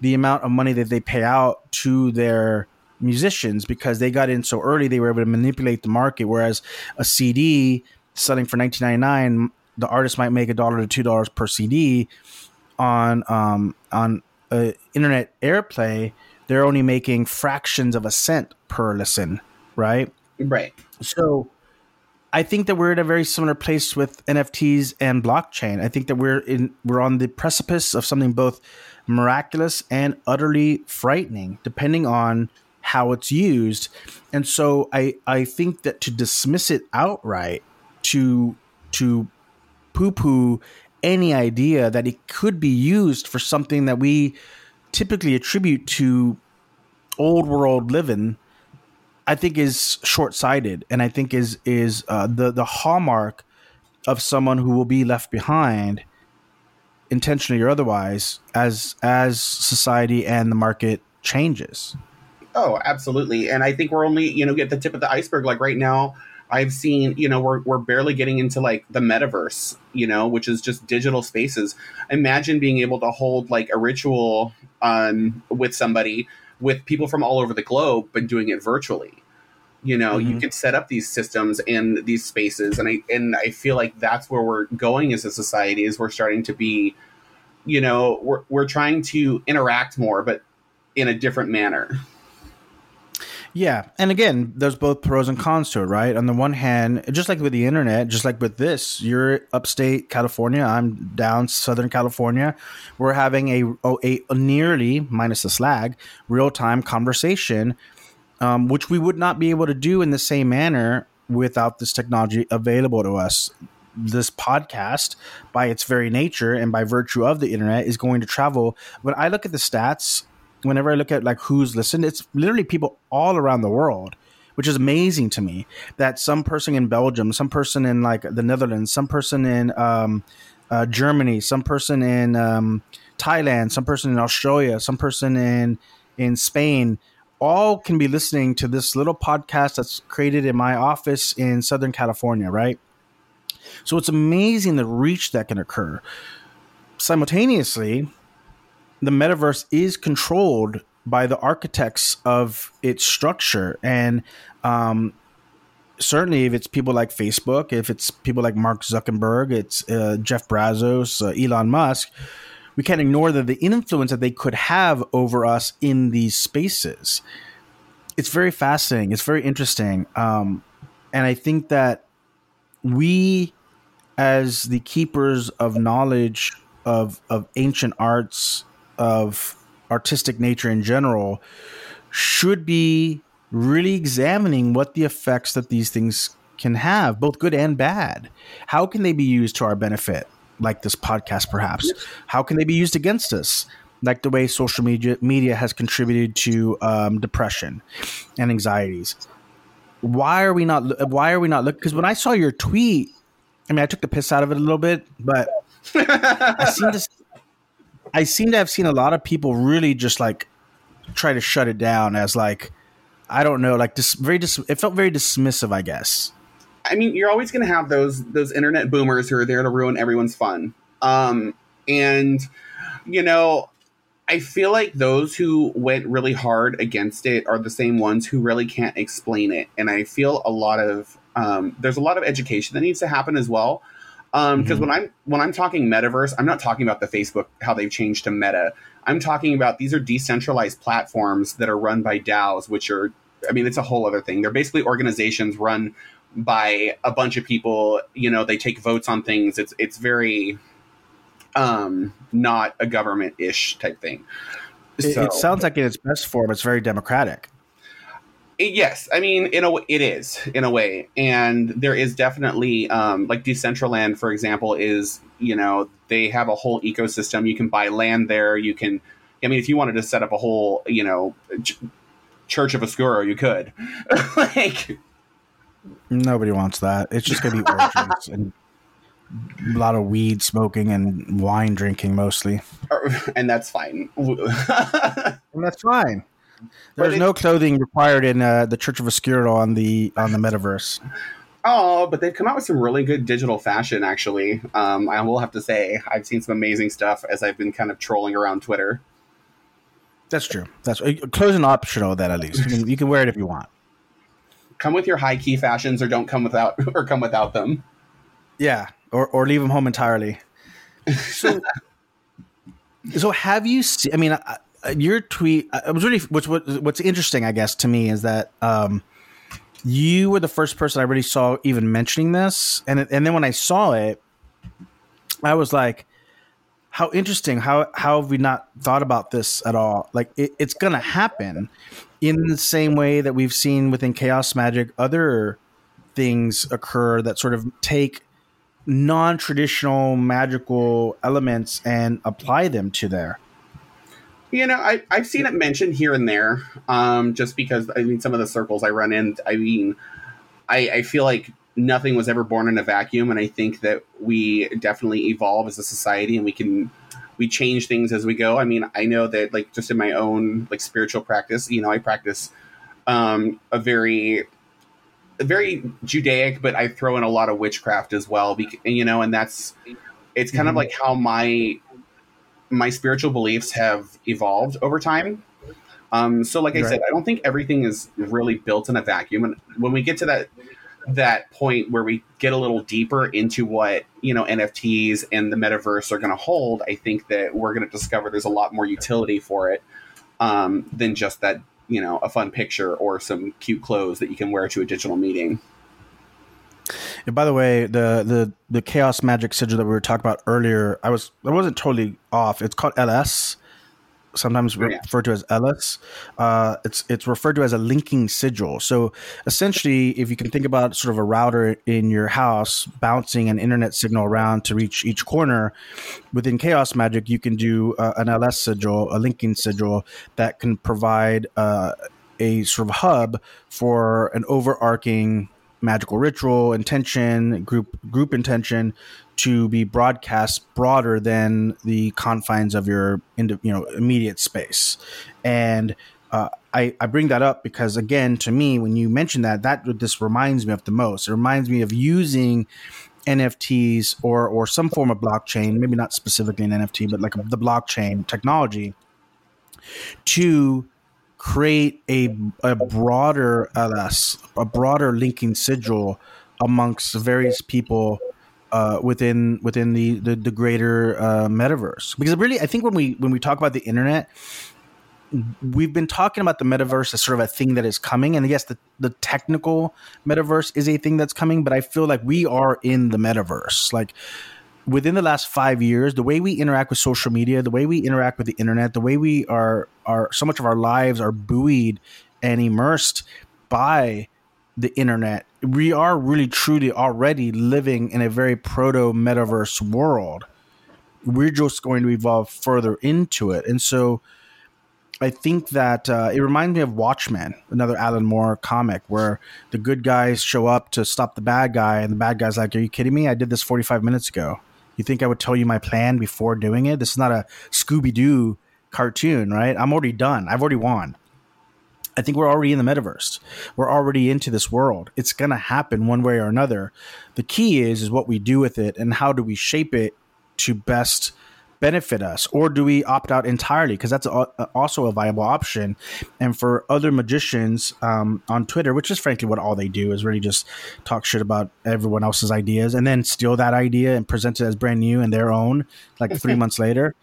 the amount of money that they pay out to their musicians because they got in so early, they were able to manipulate the market. Whereas a CD selling for ninety nine, the artist might make a dollar to two dollars per CD on um, on uh, internet airplay they're only making fractions of a cent per listen, right? Right. So I think that we're in a very similar place with NFTs and blockchain. I think that we're in we're on the precipice of something both miraculous and utterly frightening, depending on how it's used. And so I I think that to dismiss it outright to to poo poo any idea that it could be used for something that we typically attribute to old world living I think is short sighted, and I think is is uh, the the hallmark of someone who will be left behind, intentionally or otherwise, as as society and the market changes. Oh, absolutely, and I think we're only you know at the tip of the iceberg. Like right now, I've seen you know we're we're barely getting into like the metaverse, you know, which is just digital spaces. Imagine being able to hold like a ritual um, with somebody with people from all over the globe, but doing it virtually. You know, mm-hmm. you can set up these systems and these spaces, and I and I feel like that's where we're going as a society. Is we're starting to be, you know, we're we're trying to interact more, but in a different manner. Yeah, and again, there's both pros and cons to it, right? On the one hand, just like with the internet, just like with this, you're upstate California, I'm down Southern California. We're having a a, a nearly minus the slag real time conversation, um, which we would not be able to do in the same manner without this technology available to us. This podcast, by its very nature and by virtue of the internet, is going to travel. When I look at the stats whenever I look at like who's listened, it's literally people all around the world, which is amazing to me. That some person in Belgium, some person in like the Netherlands, some person in um, uh, Germany, some person in um, Thailand, some person in Australia, some person in in Spain, all can be listening to this little podcast that's created in my office in Southern California, right? So it's amazing the reach that can occur. Simultaneously, the metaverse is controlled by the architects of its structure. And um, certainly if it's people like facebook if it's people like mark zuckerberg it's uh, jeff bezos uh, elon musk we can't ignore the, the influence that they could have over us in these spaces. It's very fascinating. It's very interesting. Um, and i think that we as the keepers of knowledge of of ancient arts of artistic nature in general should be really examining what the effects that these things can have, both good and bad. How can they be used to our benefit, like this podcast, perhaps? How can they be used against us, like the way social media media has contributed to um, depression and anxieties? Why are we not? Why are we not looking? Because when I saw your tweet, I mean, I took the piss out of it a little bit, but I seem to I seem to have seen a lot of people really just like try to shut it down as like I don't know, like dis- very dis- it felt very dismissive, I guess. I mean, you're always going to have those those internet boomers who are there to ruin everyone's fun. Um, and you know, I feel like those who went really hard against it are the same ones who really can't explain it. And I feel a lot of um, there's a lot of education that needs to happen as well because um, mm-hmm. when I'm when I'm talking metaverse, I'm not talking about the Facebook how they've changed to Meta. I'm talking about these are decentralized platforms that are run by DAOs, which are I mean it's a whole other thing. They're basically organizations run by a bunch of people. You know, they take votes on things. It's it's very um not a government ish type thing. It, so, it sounds like in its best form, it's very democratic yes, I mean, in a it is in a way, and there is definitely um, like Decentraland, for example, is you know they have a whole ecosystem. You can buy land there. You can, I mean, if you wanted to set up a whole, you know, ch- Church of Oscuro, you could. like, nobody wants that. It's just gonna be orgies and a lot of weed smoking and wine drinking mostly, and that's fine. and that's fine. There's no clothing required in uh, the Church of Oscuro on the on the metaverse. Oh, but they've come out with some really good digital fashion. Actually, um, I will have to say I've seen some amazing stuff as I've been kind of trolling around Twitter. That's true. That's uh, clothing optional. That at least you can, you can wear it if you want. Come with your high key fashions, or don't come without, or come without them. Yeah, or or leave them home entirely. So, so have you seen? I mean, I, your tweet uh, it was really what's what, what's interesting i guess to me is that um, you were the first person i really saw even mentioning this. And and then when i saw it i was like how interesting. How how have we not thought about this at all? Like it, it's gonna happen in the same way that we've seen within chaos magic other things occur that sort of take non-traditional magical elements and apply them to there you know I, i've seen it mentioned here and there um, just because i mean some of the circles i run in i mean I, I feel like nothing was ever born in a vacuum and i think that we definitely evolve as a society and we can we change things as we go i mean i know that like just in my own like spiritual practice you know i practice um, a very very Judaic, but I throw in a lot of witchcraft as well. Because, you know, and that's it's kind mm-hmm. of like how my my spiritual beliefs have evolved over time. Um, so, like I right. said, I don't think everything is really built in a vacuum. And when we get to that that point where we get a little deeper into what you know NFTs and the metaverse are going to hold, I think that we're going to discover there's a lot more utility for it um, than just that you know a fun picture or some cute clothes that you can wear to a digital meeting. And by the way, the the the chaos magic sigil that we were talking about earlier, I was I wasn't totally off. It's called LS, sometimes yeah. referred to as LS. Uh, it's it's referred to as a linking sigil. So essentially, if you can think about sort of a router in your house bouncing an internet signal around to reach each corner, within Chaos Magic, you can do uh, an LS sigil, a linking sigil that can provide uh, a sort of hub for an overarching magical ritual intention group group intention to be broadcast broader than the confines of your you know immediate space. And uh, I, I bring that up because again to me when you mention that that this reminds me of the most. It reminds me of using nfts or or some form of blockchain maybe not specifically an nft but like the blockchain technology to create a, a broader ls a broader linking sigil amongst various people uh, within within the the, the greater uh, metaverse. Because really, I think when we when we talk about the internet, we've been talking about the metaverse as sort of a thing that is coming, and yes, the the technical metaverse is a thing that's coming. But I feel like we are in the metaverse, like. Within the last five years, the way we interact with social media, the way we interact with the internet, the way we are are so much of our lives are buoyed and immersed by the internet. We are really truly already living in a very proto metaverse world. We're just going to evolve further into it. And so I think that uh, it reminds me of Watchmen, another Alan Moore comic, where the good guys show up to stop the bad guy, and the bad guy's like, Are you kidding me? I did this 45 minutes ago. You think I would tell you my plan before doing it? This is not a Scooby Doo cartoon, right? I'm already done. I've already won. I think we're already in the metaverse. We're already into this world. It's going to happen one way or another. The key is is what we do with it and how do we shape it to best benefit us or do we opt out entirely? Because that's a, also a viable option. And for other magicians um, on twitter which is frankly what all they do is really just talk shit about everyone else's ideas and then steal that idea and present it as brand new and their own like three months later.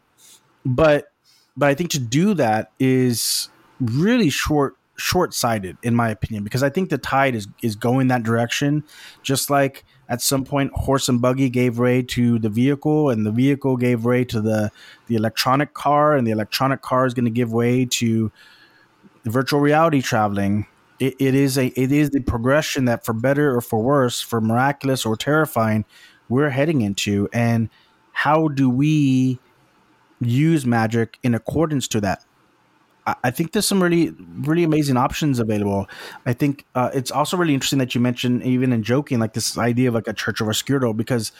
But but i think to do that is really short short sighted in my opinion because I think the tide is is going that direction. Just like at some point, horse and buggy gave way to the vehicle, and the vehicle gave way to the the electronic car, and the electronic car is going to give way to virtual reality traveling. It, it is a it is the progression that, for better or for worse, for miraculous or terrifying, we're heading into. And how do we use magic in accordance to that? I think there's some really, really amazing options available. I think uh, it's also really interesting that you mentioned, even in joking, like this idea of like a Church of Oscuro, because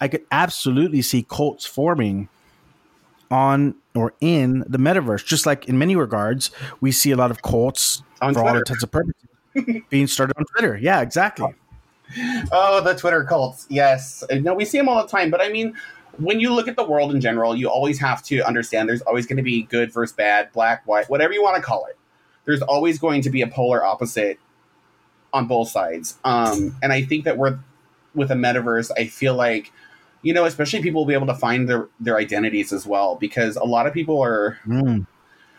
I could absolutely see cults forming on or in the metaverse. Just like in many regards, we see a lot of cults on for Twitter. all intents and purposes being started on Twitter. Yeah, exactly. Oh, the Twitter cults. Yes. No, we see them all the time. But I mean, when you look at the world in general, you always have to understand there's always going to be good versus bad, black, white, whatever you want to call it. There's always going to be a polar opposite on both sides. Um, and I think that we're with a metaverse, I feel like, you know, especially people will be able to find their, their identities as well, because a lot of people are. Mm.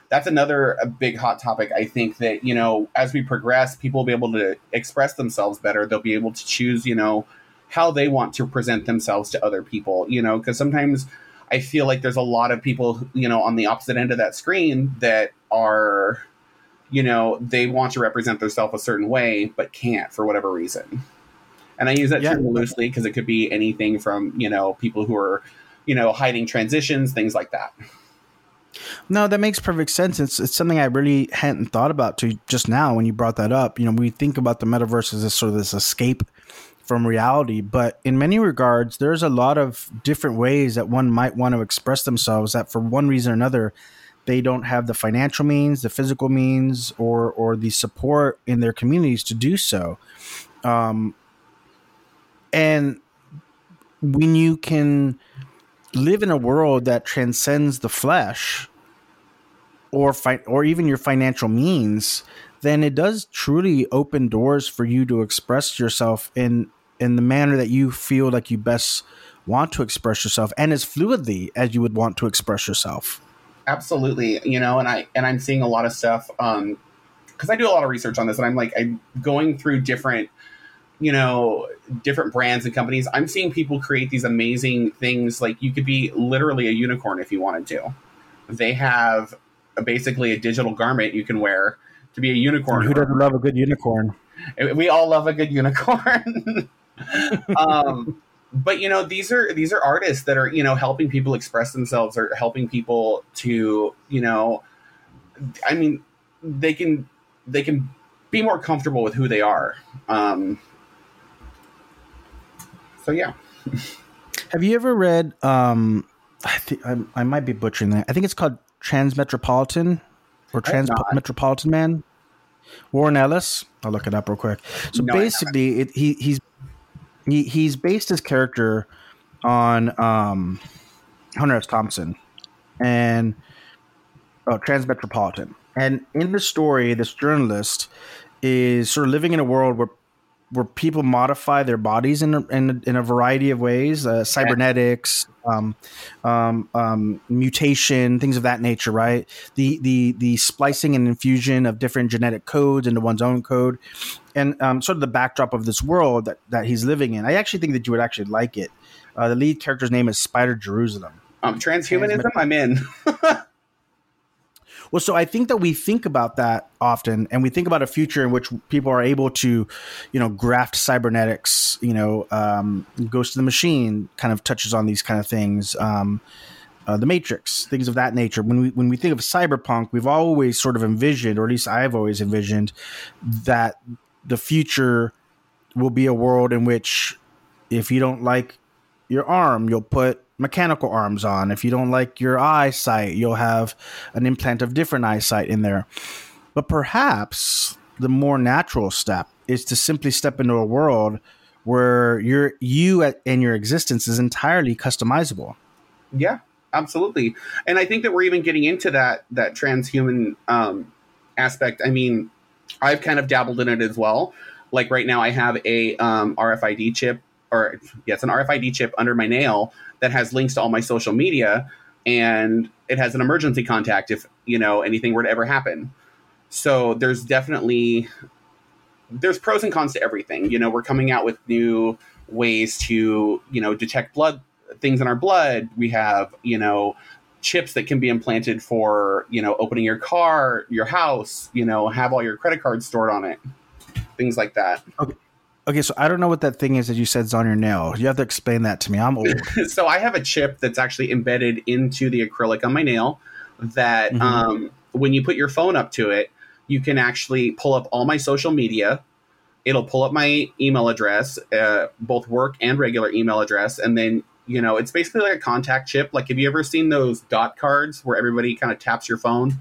That's another a big hot topic. I think that, you know, as we progress, people will be able to express themselves better. They'll be able to choose, you know, how they want to present themselves to other people, you know, because sometimes I feel like there's a lot of people, you know, on the opposite end of that screen that are, you know, they want to represent themselves a certain way, but can't for whatever reason. And I use that yeah. term loosely because it could be anything from, you know, people who are, you know, hiding transitions, things like that. No, that makes perfect sense. It's it's something I really hadn't thought about to just now when you brought that up. You know, we think about the metaverse as this sort of this escape from reality, but in many regards, there's a lot of different ways that one might want to express themselves that for one reason or another they don't have the financial means, the physical means, or or the support in their communities to do so. Um, and when you can live in a world that transcends the flesh or fi- or even your financial means, then it does truly open doors for you to express yourself in in the manner that you feel like you best want to express yourself and as fluidly as you would want to express yourself. Absolutely, you know, and I and I'm seeing a lot of stuff um because I do a lot of research on this and I'm like I'm going through different you know different brands and companies. I'm seeing people create these amazing things like you could be literally a unicorn if you wanted to. They have a, basically a digital garment you can wear to be a unicorn who doesn't love a good unicorn? We all love a good unicorn um, but you know these are these are artists that are you know helping people express themselves or helping people to you know i mean they can they can be more comfortable with who they are um, so yeah. Have you ever read? Um, I think I, I might be butchering that. I think it's called Transmetropolitan or trans metropolitan Man. Warren Ellis. I'll look it up real quick. So no, basically, it, he he's he, he's based his character on um, Hunter S. Thompson and oh, Transmetropolitan. And in the story, this journalist is sort of living in a world where where people modify their bodies in a, in, in a variety of ways, uh, cybernetics, um, um, um, mutation, things of that nature, right? The the the splicing and infusion of different genetic codes into one's own code, and um, sort of the backdrop of this world that that he's living in. I actually think that you would actually like it. Uh, the lead character's name is Spider Jerusalem. Um, transhumanism, I'm in. Well, so I think that we think about that often, and we think about a future in which people are able to, you know, graft cybernetics. You know, um, Ghost of the Machine kind of touches on these kind of things. Um, uh, the Matrix, things of that nature. When we when we think of cyberpunk, we've always sort of envisioned, or at least I've always envisioned, that the future will be a world in which, if you don't like your arm, you'll put mechanical arms on. If you don't like your eyesight, you'll have an implant of different eyesight in there. But perhaps the more natural step is to simply step into a world where your you and your existence is entirely customizable. Yeah, absolutely. And I think that we're even getting into that that transhuman um, aspect. I mean, I've kind of dabbled in it as well. Like right now, I have a um, RFID chip, or yeah, it's an RFID chip under my nail that has links to all my social media and it has an emergency contact if you know anything were to ever happen. So there's definitely there's pros and cons to everything. You know we're coming out with new ways to you know detect blood things in our blood. We have you know chips that can be implanted for you know opening your car your house you know have all your credit cards stored on it things like that okay Okay, so I don't know what that thing is that you said is on your nail. You have to explain that to me. I'm old. so I have a chip that's actually embedded into the acrylic on my nail that mm-hmm. um, when you put your phone up to it, you can actually pull up all my social media. It'll pull up my email address, uh, both work and regular email address, and then you know it's basically like a contact chip. Like, have you ever seen those dot cards where everybody kind of taps your phone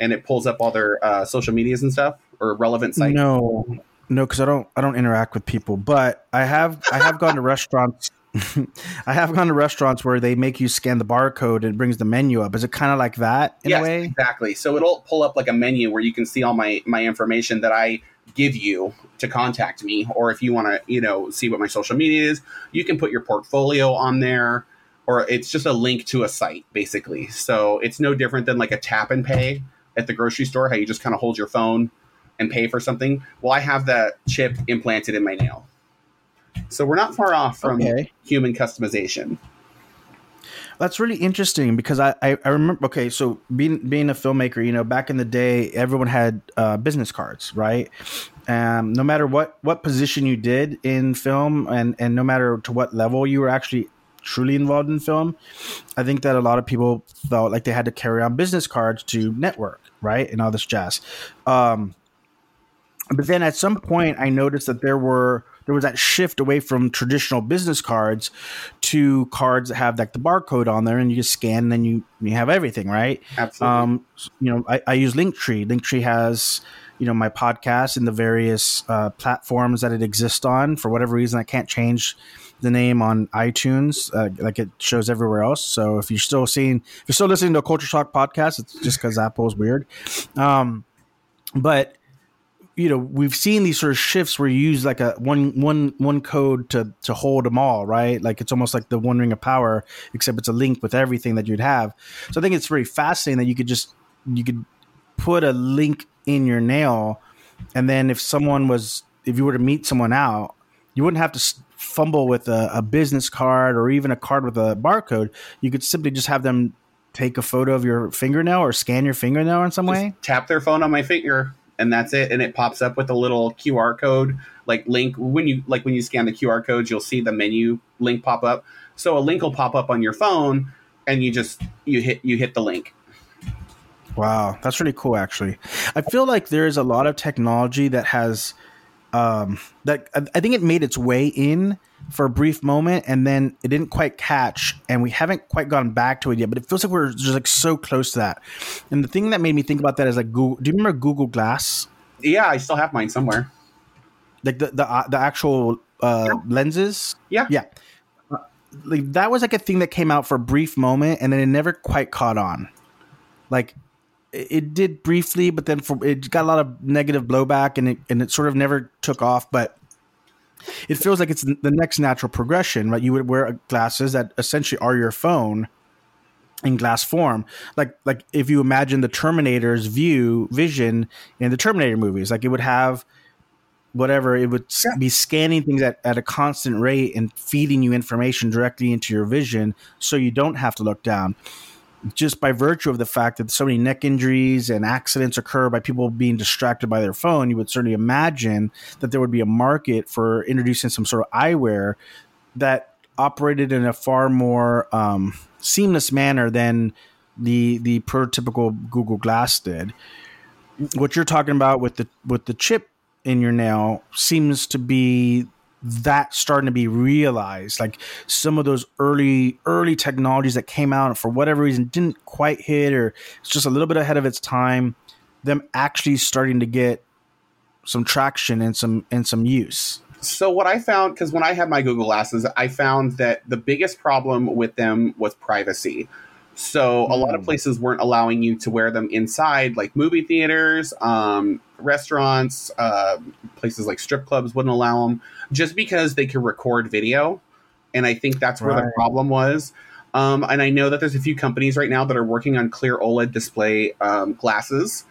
and it pulls up all their uh, social medias and stuff or relevant sites? No, no, because I don't I don't interact with people, but I have I have gone to restaurants. I have gone to restaurants where they make you scan the barcode and it brings the menu up. Is it kind of like that in yes, a way? Exactly. So it'll pull up like a menu where you can see all my my information that I give you to contact me, or if you want to, you know, see what my social media is, you can put your portfolio on there, or it's just a link to a site basically. So it's no different than like a tap and pay at the grocery store, how you just kind of hold your phone and pay for something. Well, I have that chip implanted in my nail. So we're not far off from okay. human customization. That's really interesting because I, I, I, remember okay so being being a filmmaker you know back in the day everyone had uh, business cards right um, no matter what what position you did in film, and and no matter to what level you were actually truly involved in film, I think that a lot of people felt like they had to carry on business cards to network, right, and all this jazz. Um, but then at some point, I noticed that there were there was that shift away from traditional business cards to cards that have like the barcode on there, and you just scan, and then you you have everything, right? Absolutely. Um, you know, I, I use Linktree. Linktree has you know my podcast and the various uh, platforms that it exists on. For whatever reason, I can't change the name on iTunes, uh, like it shows everywhere else. So if you're still seeing, if you're still listening to a Culture Shock podcast, it's just because Apple's weird. Um, but you know we've seen these sort of shifts where you use like a one one one code to to hold them all right? Like it's almost like the one ring of power except it's a link with everything that you'd have. So i think it's very fascinating that you could just you could put a link in your nail and then if someone was if you were to meet someone out you wouldn't have to fumble with a, a business card or even a card with a barcode. You could simply just have them take a photo of your fingernail or scan your fingernail in some just way. tap their phone on my finger and that's it and it pops up with a little qr code like link when you like when you scan the qr codes you'll see the menu link pop up. So a link will pop up on your phone and you just you hit you hit the link. Wow that's really cool actually. I feel like there's a lot of technology that has um that i think it made its way in for a brief moment and then it didn't quite catch and we haven't quite gone back to it yet but it feels like we're just like so close to that. And the thing that made me think about that is like google do you remember google glass? Yeah i still have mine somewhere. Like the the, uh, the actual uh, yeah. lenses? Yeah. Yeah. Uh, like that was like a thing that came out for a brief moment and then it never quite caught on. Like it did briefly but then for, it got a lot of negative blowback and it and it sort of never took off but it feels like it's the next natural progression, right? You would wear glasses that essentially are your phone in glass form like like if you imagine the terminator's view vision in the terminator movies like it would have whatever it would yeah. be scanning things at, at a constant rate and feeding you information directly into your vision so you don't have to look down just by virtue of the fact that so many neck injuries and accidents occur by people being distracted by their phone, you would certainly imagine that there would be a market for introducing some sort of eyewear that operated in a far more um, seamless manner than the the prototypical Google Glass did. What you're talking about with the with the chip in your nail seems to be that starting to be realized like some of those early early technologies that came out for whatever reason didn't quite hit or it's just a little bit ahead of its time them actually starting to get some traction and some and some use. So what i found because when i had my google glasses i found that the biggest problem with them was privacy so a lot of hmm. places weren't allowing you to wear them inside, like movie theaters, um, restaurants, uh, places like strip clubs wouldn't allow them, just because they could record video. And I think that's where right. the problem was. Um, and I know that there's a few companies right now that are working on clear OLED display um, glasses.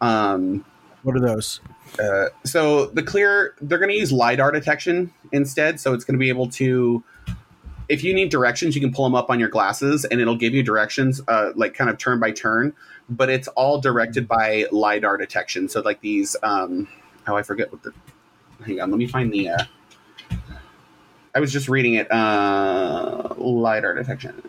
Um, what are those? Uh, so the clear, they're going to use lidar detection instead. So it's going to be able to if you need directions, you can pull them up on your glasses and it'll give you directions, uh, like kind of turn by turn. But it's all directed by lidar detection. So like these, um, oh, I forget what the. Hang on, let me find the. Uh, I was just reading it. Uh, lidar detection.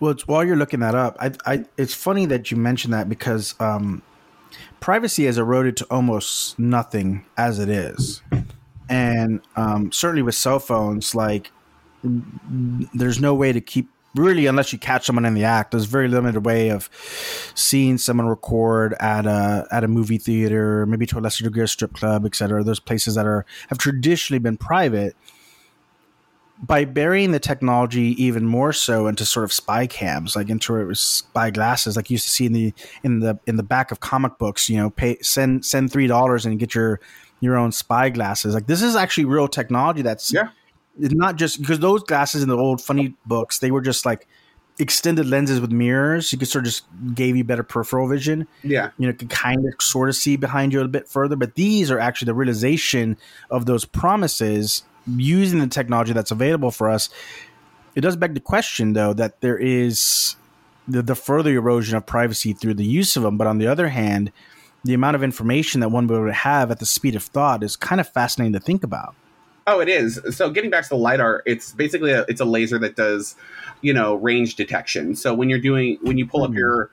Well, while you're looking that up, I, I, it's funny that you mentioned that because um, privacy has eroded to almost nothing as it is and um, certainly with cell phones, like there's no way to keep really unless you catch someone in the act. There's very limited way of seeing someone record at a at a movie theater, maybe to a lesser degree a strip club, etc. Those places that are have traditionally been private. By burying the technology even more so into sort of spy cams, like into spy glasses, like you used to see in the in the in the back of comic books, you know, pay send send three dollars and get your your own spy glasses. Like this is actually real technology that's yeah. It's not just because those glasses in the old funny books, they were just like extended lenses with mirrors. You could sort of just gave you better peripheral vision. Yeah. You know, could kind of sort of see behind you a little bit further. But these are actually the realization of those promises using the technology that's available for us. It does beg the question though that there is the, the further erosion of privacy through the use of them. But on the other hand, the amount of information that one would have at the speed of thought is kind of fascinating to think about. Oh, it is. So getting back to the lidar, it's basically a, it's a laser that does, you know, range detection. So when you're doing when you pull mm-hmm. up your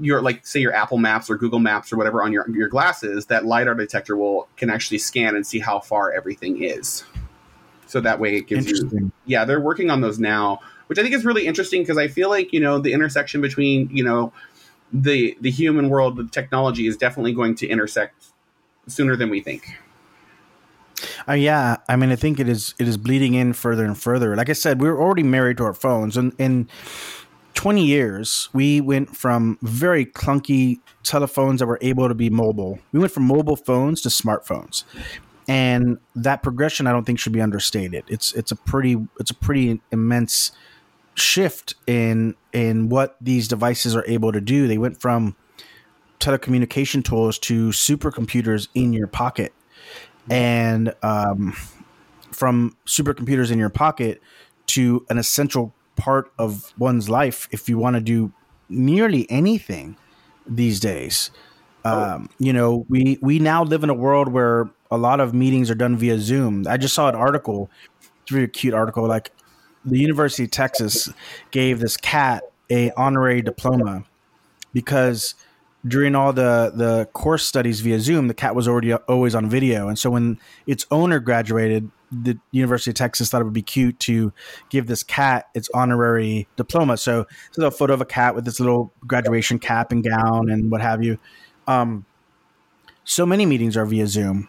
your like say your Apple Maps or Google Maps or whatever on your your glasses, that lidar detector will can actually scan and see how far everything is. So that way it gives you Yeah, they're working on those now, which I think is really interesting because I feel like, you know, the intersection between, you know, the the human world with technology is definitely going to intersect sooner than we think. Uh, yeah, I mean, I think it is it is bleeding in further and further. Like I said, we're already married to our phones, and in twenty years, we went from very clunky telephones that were able to be mobile. We went from mobile phones to smartphones, and that progression, I don't think, should be understated. It's it's a pretty it's a pretty immense shift in in what these devices are able to do. They went from telecommunication tools to supercomputers in your pocket, and um, from supercomputers in your pocket to an essential part of one's life if you want to do nearly anything these days. Oh. Um, you know, we we now live in a world where a lot of meetings are done via Zoom. I just saw an article, it's a really cute article, like the University of Texas gave this cat a honorary diploma because during all the the course studies via Zoom, the cat was already always on video, and so when its owner graduated, the University of Texas thought it would be cute to give this cat its honorary diploma. So it's a photo of a cat with this little graduation cap and gown and what have you. Um, so many meetings are via Zoom.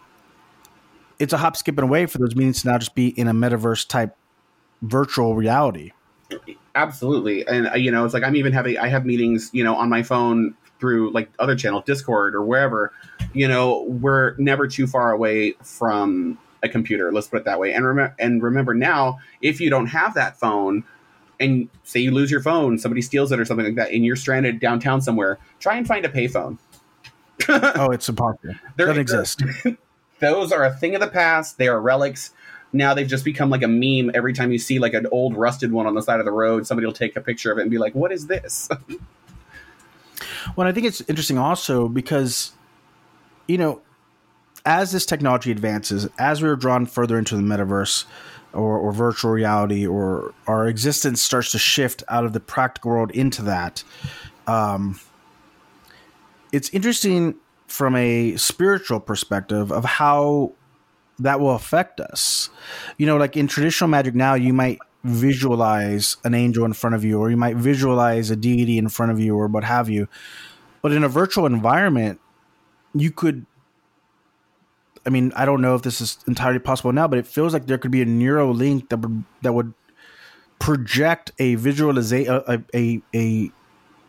It's a hop, skip, and away for those meetings to now just be in a metaverse type virtual reality. Absolutely, and uh, you know, it's like I'm even having I have meetings, you know, on my phone through like other channel, Discord or wherever. You know, we're never too far away from a computer. Let's put it that way. And remember, and remember now, if you don't have that phone, and say you lose your phone, somebody steals it or something like that, and you're stranded downtown somewhere, try and find a payphone. oh, it's impossible. They don't exist. Those are a thing of the past. They are relics now they've just become like a meme every time you see like an old rusted one on the side of the road somebody will take a picture of it and be like what is this? Well i think it's interesting also because you know as this technology advances as we're drawn further into the metaverse or, or virtual reality or our existence starts to shift out of the practical world into that um, it's interesting from a spiritual perspective of how that will affect us. You know, like in traditional magic now, you might visualize an angel in front of you, or you might visualize a deity in front of you, or what have you. But in a virtual environment, you could. I mean, I don't know if this is entirely possible now, but it feels like there could be a neural link that would that would project a visualization, a, a, a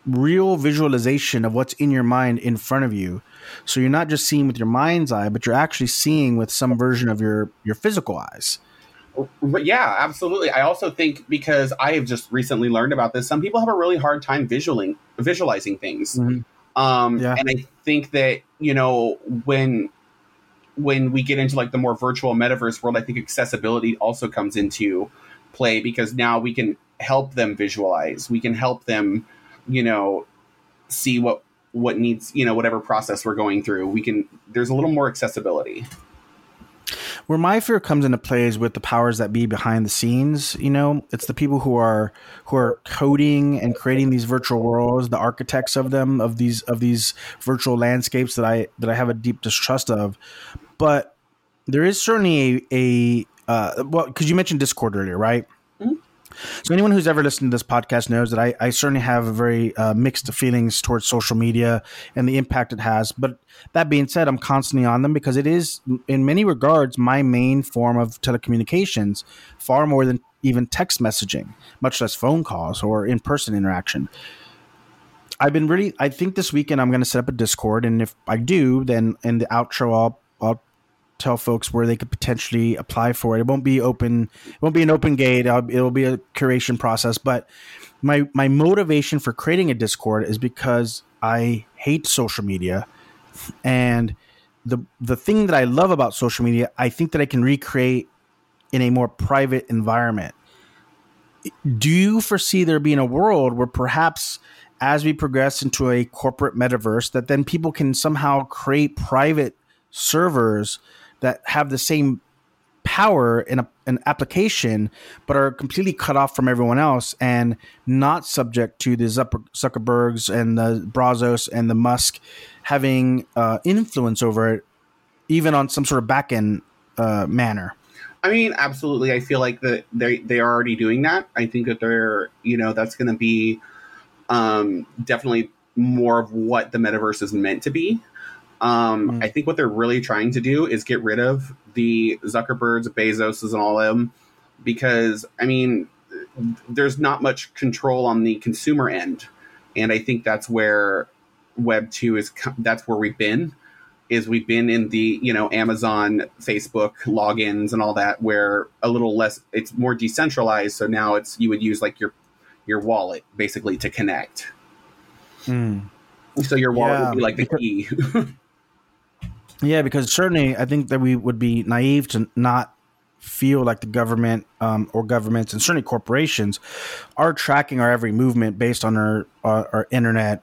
real visualization of what's in your mind in front of you. So you're not just seeing with your mind's eye, but you're actually seeing with some version of your your physical eyes. Yeah, absolutely. I also think because I have just recently learned about this, some people have a really hard time visualing visualizing things. Mm-hmm. Um, yeah. and I think that you know when when we get into like the more virtual metaverse world, I think accessibility also comes into play because now we can help them visualize. We can help them you know, see what what needs, you know, whatever process we're going through. We can there's a little more accessibility. Where my fear comes into play is with the powers that be behind the scenes. You know, it's the people who are who are coding and creating these virtual worlds, the architects of them, of these of these virtual landscapes that I that I have a deep distrust of. But there is certainly a, a uh, well, because you mentioned Discord earlier, right? So anyone who's ever listened to this podcast knows that I, I certainly have very uh, mixed feelings towards social media and the impact it has. But that being said, I'm constantly on them because it is, in many regards, my main form of telecommunications, far more than even text messaging, much less phone calls or in person interaction. I've been really. I think this weekend I'm going to set up a Discord, and if I do, then in the outro I'll I'll tell folks where they could potentially apply for it. It won't be open. It won't be an open gate. It'll be a curation process. But my my motivation for creating a Discord is because I hate social media, and the the thing that I love about social media, I think that I can recreate in a more private environment. Do you foresee there being a world where perhaps as we progress into a corporate metaverse, that then people can somehow create private servers that have the same power in a, an application, but are completely cut off from everyone else and not subject to the Zuckerbergs and the Bezos and the Musk having uh, influence over it, even on some sort of back end uh, manner. I mean, absolutely. I feel like that they they are already doing that. I think that they're you know that's going to be um, definitely more of what the metaverse is meant to be. Um, mm. I think what they're really trying to do is get rid of the Zuckerbergs, Bezoses, and all of them, because I mean, there's not much control on the consumer end, and I think that's where Web two is. That's where we've been. Is we've been in the you know Amazon, Facebook logins and all that, where a little less. It's more decentralized. So now it's you would use like your your wallet basically to connect. Mm. So your wallet yeah, would be like the key. Yeah, because certainly I think that we would be naive to not feel like the government um, or governments and certainly corporations are tracking our every movement based on our our, our internet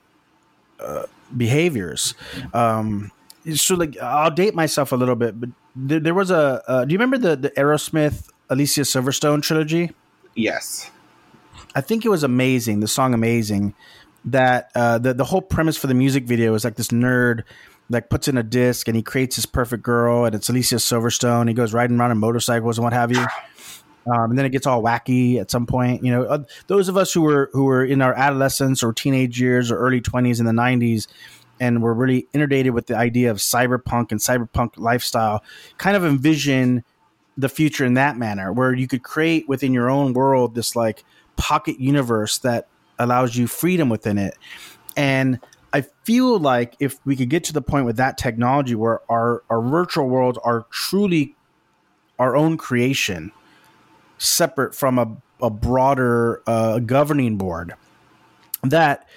uh, behaviors. Um, so, like, I'll date myself a little bit, but there, there was a. Uh, do you remember the the Aerosmith Alicia Silverstone trilogy? Yes, I think it was amazing. The song "Amazing." That uh, the the whole premise for the music video is like this nerd like puts in a disc and he creates his perfect girl and it's Alicia Silverstone. He goes riding around on motorcycles and what have you. Um, and then it gets all wacky at some point. You know, uh, those of us who were who were in our adolescence or teenage years or early twenties in the '90s, and were really inundated with the idea of cyberpunk and cyberpunk lifestyle, kind of envision the future in that manner, where you could create within your own world this like pocket universe that allows you freedom within it. And I feel like if we could get to the point with that technology where our, our virtual worlds are truly our own creation, separate from a, a broader uh, governing board, that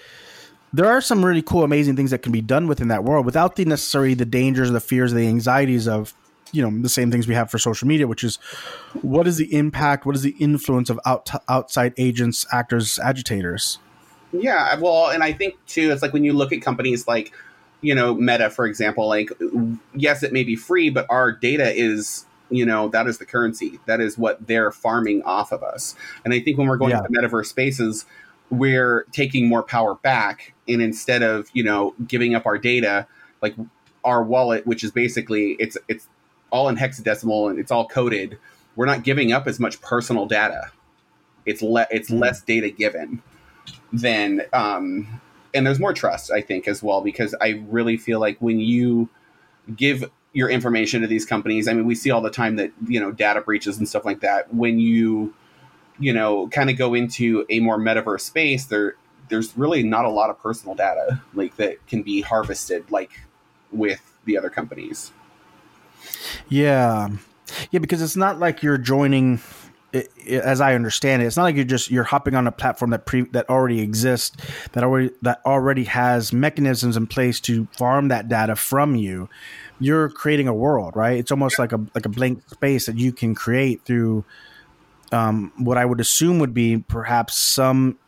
there are some really cool, amazing things that can be done within that world without the necessary the dangers, the fears, the anxieties of you know the same things we have for social media, which is what is the impact, what is the influence of out, outside agents, actors, agitators. Yeah, well, and I think too, it's like when you look at companies like, you know, Meta, for example, like, yes, it may be free, but our data is, you know, that is the currency. That is what they're farming off of us. And I think when we're going yeah. to metaverse spaces, we're taking more power back. And instead of, you know, giving up our data, like our wallet, which is basically, it's, it's all in hexadecimal and it's all coded, we're not giving up as much personal data. It's, le- it's mm-hmm. less data given then um, and there's more trust i think as well because i really feel like when you give your information to these companies i mean we see all the time that you know data breaches and stuff like that. When you you know kind of go into a more metaverse space there there's really not a lot of personal data like that can be harvested like with the other companies. Yeah. Yeah because it's not like you're joining it, it, as I understand it, it's not like you're just you're hopping on a platform that pre that already exists, that already that already has mechanisms in place to farm that data from you. You're creating a world, right? It's almost like a like a blank space that you can create through um, what I would assume would be perhaps some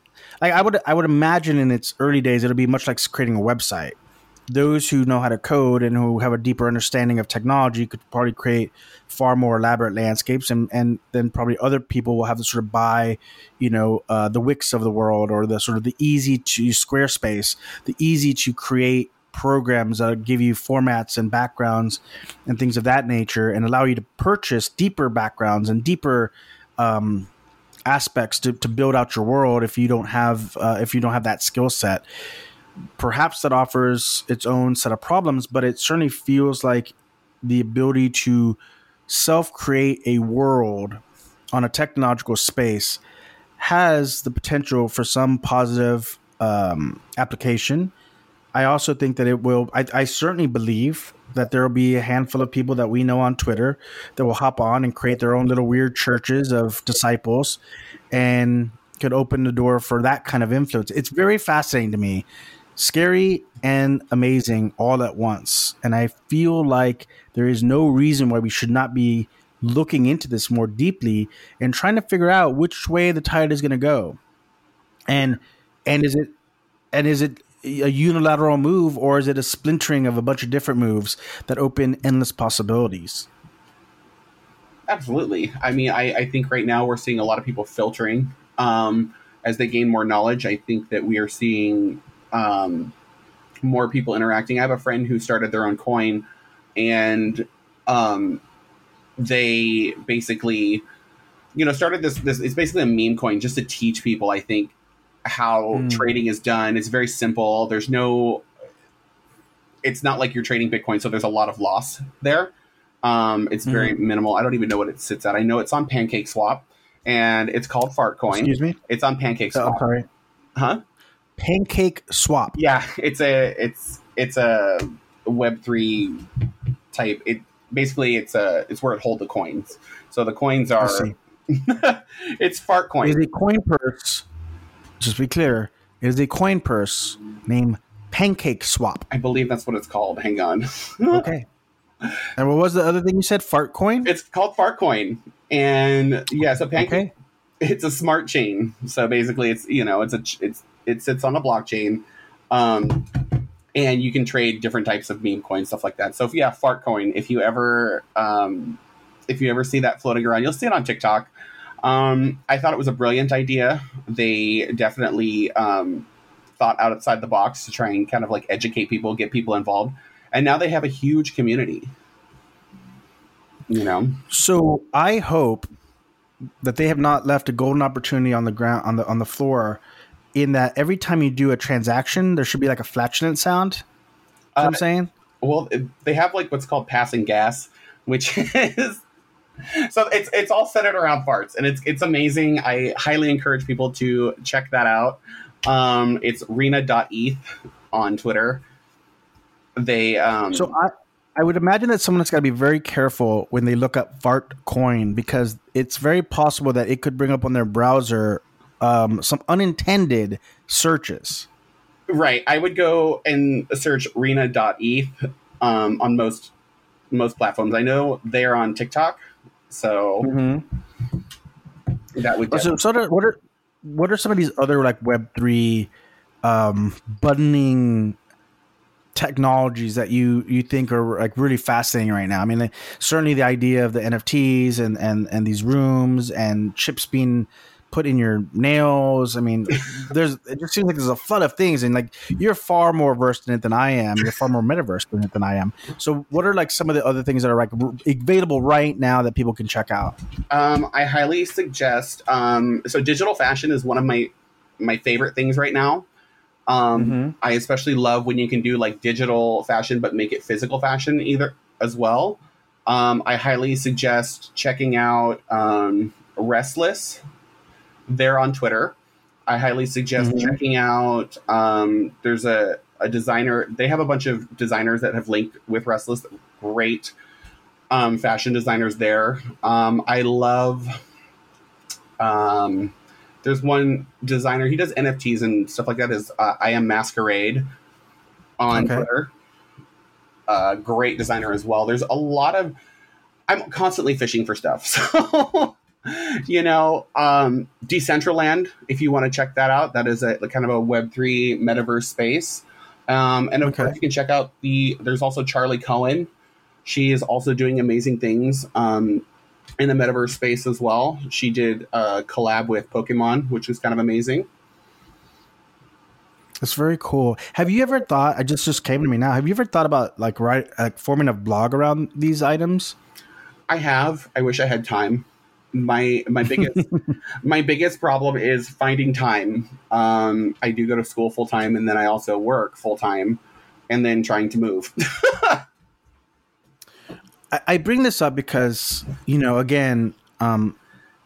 like I would I would imagine in its early days it'll be much like creating a website those who know how to code and who have a deeper understanding of technology could probably create far more elaborate landscapes and, and then probably other people will have to sort of buy you know uh, the wix of the world or the sort of the easy to squarespace the easy to create programs that give you formats and backgrounds and things of that nature and allow you to purchase deeper backgrounds and deeper um, aspects to, to build out your world if you don't have uh, if you don't have that skill set perhaps that offers its own set of problems, but it certainly feels like the ability to self create a world on a technological space has the potential for some positive um, application. I also think that it will, I, I certainly believe that there will be a handful of people that we know on Twitter that will hop on and create their own little weird churches of disciples and could open the door for that kind of influence. It's very fascinating to me scary and amazing all at once. And I feel like there is no reason why we should not be looking into this more deeply and trying to figure out which way the tide is going to go. And and is it and is it a unilateral move or is it a splintering of a bunch of different moves that open endless possibilities? Absolutely. I mean, I, I think right now we're seeing a lot of people filtering um, as they gain more knowledge. I think that we are seeing um, more people interacting. I have a friend who started their own coin, and um, they basically, you know, started this. This it's basically a meme coin just to teach people. I think how mm. trading is done. It's very simple. There's no. It's not like you're trading Bitcoin, so there's a lot of loss there. Um, it's very mm. minimal. I don't even know what it sits at. I know it's on Pancake Swap, and it's called Fart Coin. Excuse me. It's on Pancake Swap. Oh, sorry. Huh? Pancake Swap. Yeah, it's a it's it's a Web three type. It basically it's a it's where it hold the coins. So the coins are. it's fart coin. Is a coin purse. Just be clear. It is a coin purse named Pancake Swap. I believe that's what it's called. Hang on. okay. And what was the other thing you said? Fart coin. It's called Fart coin, and yeah, so Pancake. Okay. It's a smart chain. So basically, it's you know it's a it's it sits on a blockchain. Um, and you can trade different types of meme coins, stuff like that. So if you have fart coin, if you ever um, if you ever see that floating around, you'll see it on TikTok. Um, I thought it was a brilliant idea. They definitely um, thought outside the box to try and kind of like educate people, get people involved, and now they have a huge community. You know, so I hope that they have not left a golden opportunity on the ground on the on the floor in that every time you do a transaction, there should be like a flatulent sound. Uh, I'm saying. Well, they have like what's called passing gas, which is so it's it's all centered around farts, and it's it's amazing. I highly encourage people to check that out. Um, it's Rena.eth on Twitter. They um, so I I would imagine that someone's got to be very careful when they look up fart coin because it's very possible that it could bring up on their browser um, some unintended searches. Right. I would go and search Rena.eth um, on most most platforms. I know they're on TikTok, so mm-hmm. that would. So, so what are what are some of these other like Web three um, buttoning technologies that you you think are like really fascinating right now? I mean, certainly the idea of the NFTs and and and these rooms and chips being put in your nails. I mean, there's it just seems like there's a flood of things, and like you're far more versed in it than I am. You're far more metaverse in it than I am. So, what are like some of the other things that are like available right now that people can check out? Um, I highly suggest. Um, so, digital fashion is one of my my favorite things right now. Um, mm-hmm. I especially love when you can do like digital fashion, but make it physical fashion either as well. Um, I highly suggest checking out um, RSTLSS they're on Twitter. I highly suggest mm-hmm. checking out. Um, there's a, a designer. They have a bunch of designers that have linked with RSTLSS. Great um, fashion designers there. Um, I love. Um, there's one designer. He does NFTs and stuff like that. Is uh, I am Masquerade on okay. Twitter. Uh, great designer as well. There's a lot of. I'm constantly fishing for stuff. So you know, um, Decentraland, if you want to check that out, that is a kind of a Web3 metaverse space. Um, and of okay. course, you can check out the, there's also Charli Cohen. She is also doing amazing things um, in the metaverse space as well. She did a collab with Pokemon, which was kind of amazing. That's very cool. Have you ever thought? I just just came to me now. Have you ever thought about like right like forming a blog around these items? I have. I wish I had time my my biggest my biggest problem is finding time. Um, I do go to school full time, and then I also work full time, and then trying to move. I, I, bring this up because you know, again, um,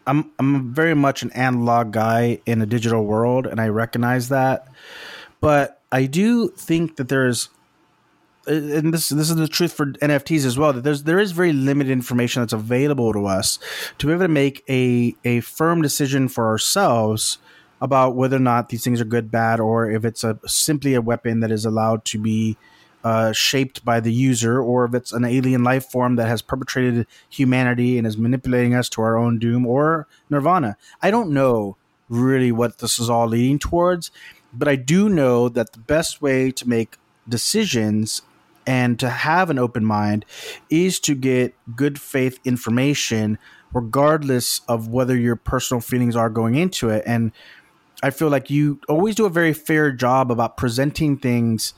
I'm I'm very much an analog guy in a digital world, and I recognize that. But I do think that there's and this this is the truth for NFTs as well that there's there is very limited information that's available to us to be able to make a a firm decision for ourselves about whether or not these things are good, bad, or if it's a simply a weapon that is allowed to be uh, shaped by the user, or if it's an alien life form that has perpetrated humanity and is manipulating us to our own doom or nirvana. I don't know really what this is all leading towards, but I do know that the best way to make decisions and to have an open mind is to get good faith information regardless of whether your personal feelings are going into it. And i feel like you always do a very fair job about presenting things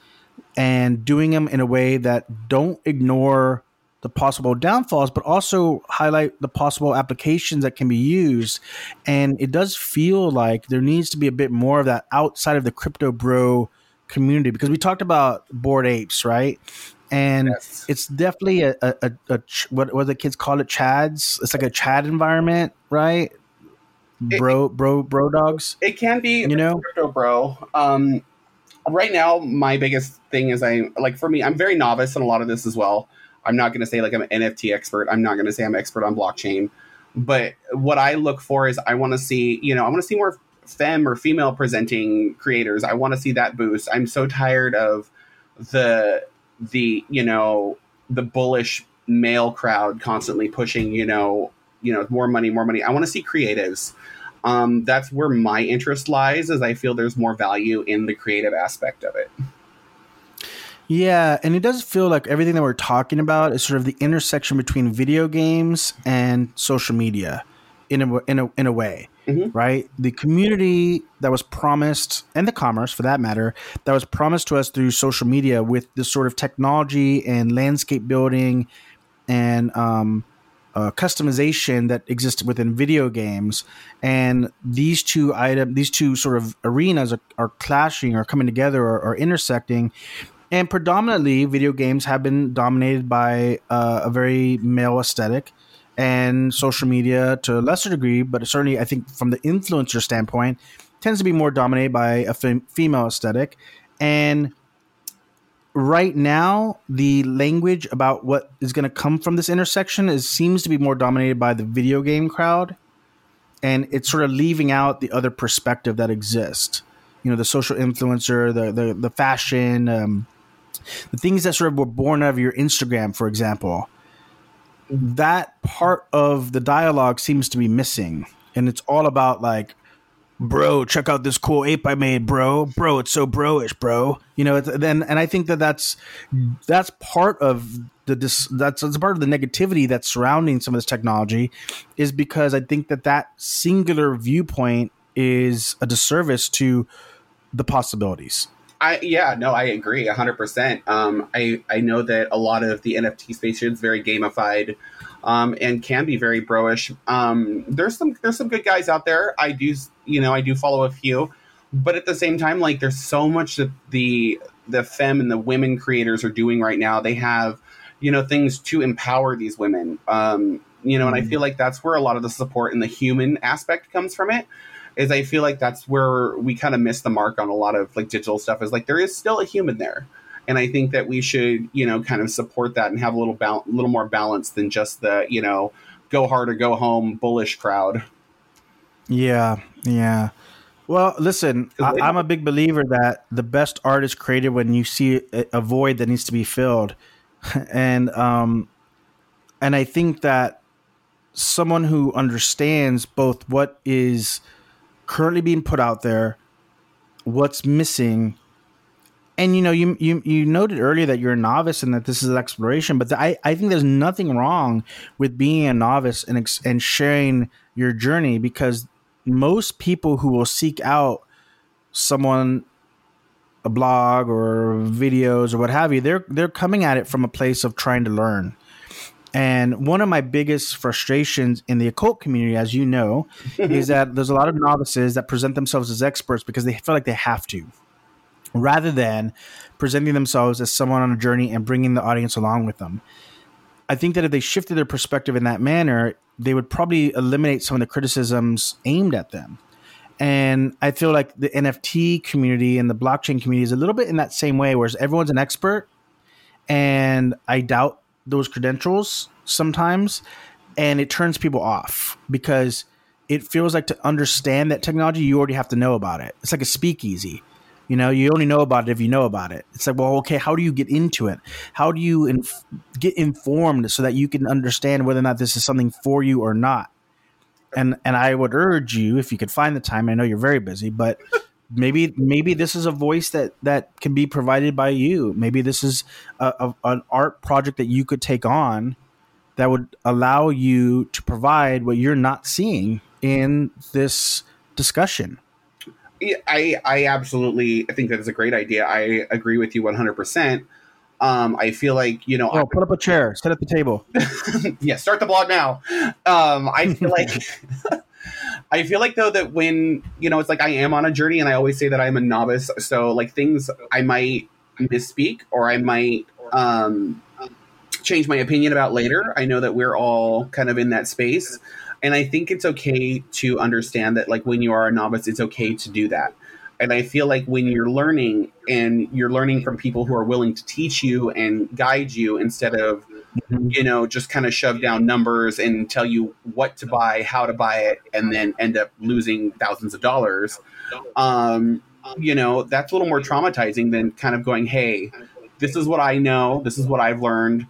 and doing them in a way that don't ignore the possible downfalls but also highlight the possible applications that can be used. And it does feel like there needs to be a bit more of that outside of the crypto bro community because we talked about bored apes, right? And yes. it's definitely a, a, a, a what what the kids call it chads. It's like a chad environment, right? Bro, it, bro, bro dogs. It can be, you know, crypto bro. Um, right now, my biggest thing is I like for me, I'm very novice in a lot of this as well. I'm not going to say like I'm an NFT expert. I'm not going to say I'm expert on blockchain. But what I look for is I want to see, you know, I want to see more fem or female presenting creators. I want to see that boost. I'm so tired of the the you know the bullish male crowd constantly pushing you know you know more money more money i want to see creatives um, that's where my interest lies as i feel there's more value in the creative aspect of it yeah and it does feel like everything that we're talking about is sort of the intersection between video games and social media in a in a in a way mm-hmm. right? The community that was promised, and the commerce for that matter, that was promised to us through social media with this sort of technology and landscape building and um, uh, customization that exists within video games, and these two item, these two sort of arenas are, are clashing, or coming together, or, or intersecting. And predominantly, video games have been dominated by uh, a very male aesthetic and social media to a lesser degree, but certainly I think from the influencer standpoint, tends to be more dominated by a fem- female aesthetic. And right now, the language about what is going to come from this intersection is seems to be more dominated by the video game crowd, and it's sort of leaving out the other perspective that exists. You know, the social influencer, the the, the fashion, um, the things that sort of were born out of your Instagram, for example that part of the dialogue seems to be missing. And it's all about like bro check out this cool ape i made bro. Bro it's so broish bro. You know then and i think that that's that's part of the dis, that's, that's part of the negativity that's surrounding some of this technology is because i think that that singular viewpoint is a disservice to the possibilities I yeah no I agree hundred um, percent. I I know that a lot of the NFT space is very gamified, um, and can be very broish. Um, there's some there's some good guys out there. I do you know I do follow a few, but at the same time like there's so much that the the fem and the women creators are doing right now. They have you know things to empower these women. Um, you know, mm-hmm. and I mm-hmm. feel like that's where a lot of the support and the human aspect comes from it is I feel like that's where we kind of miss the mark on a lot of like digital stuff is like there is still a human there. And I think that we should, you know, kind of support that and have a little ba- little more balance than just the, you know, go hard or go home bullish crowd. Yeah, yeah. Well, listen, I, am a big believer that the best art is created when you see a void that needs to be filled, and um, and I think that someone who understands both what is currently being put out there, what's missing. And you know, you you you noted earlier that you're a novice and that this is exploration, but the, I I think there's nothing wrong with being a novice and ex, and sharing your journey because most people who will seek out someone a blog or videos or what have you they're they're coming at it from a place of trying to learn and one of my biggest frustrations in the occult community, as you know, is that there's a lot of novices that present themselves as experts because they feel like they have to, rather than presenting themselves as someone on a journey and bringing the audience along with them. I think that if they shifted their perspective in that manner, they would probably eliminate some of the criticisms aimed at them. And I feel like the NFT community and the blockchain community is a little bit in that same way, whereas everyone's an expert. And I doubt those credentials sometimes and it turns people off because it feels like to understand that technology you already have to know about it. It's like a speakeasy. You know you only know about it if you know about it. It's like well okay how do you get into it? How do you inf- get informed so that you can understand whether or not this is something for you or not? And and i would urge you if you could find the time i know you're very busy but maybe maybe this is a voice that that can be provided by you. Maybe this is a, a, an art project that you could take on that would allow you to provide what you're not seeing in this discussion. I I absolutely I think that is a great idea. I agree with you 100. percent um, I feel like you know. Oh, put up a chair. Sit at the table. yeah, start the blog now. Um, I feel like. I feel like though that when you know it's like I am on a journey, and I always say that I'm a novice. So like things I might misspeak or I might um, change my opinion about later. I know that we're all kind of in that space. And I think it's okay to understand that, like, when you are a novice, it's okay to do that. And I feel like when you're learning and you're learning from people who are willing to teach you and guide you instead of, mm-hmm. you know, just kind of shove down numbers and tell you what to buy, how to buy it, and then end up losing thousands of dollars, um, you know, that's a little more traumatizing than kind of going, hey, this is what I know, this is what I've learned.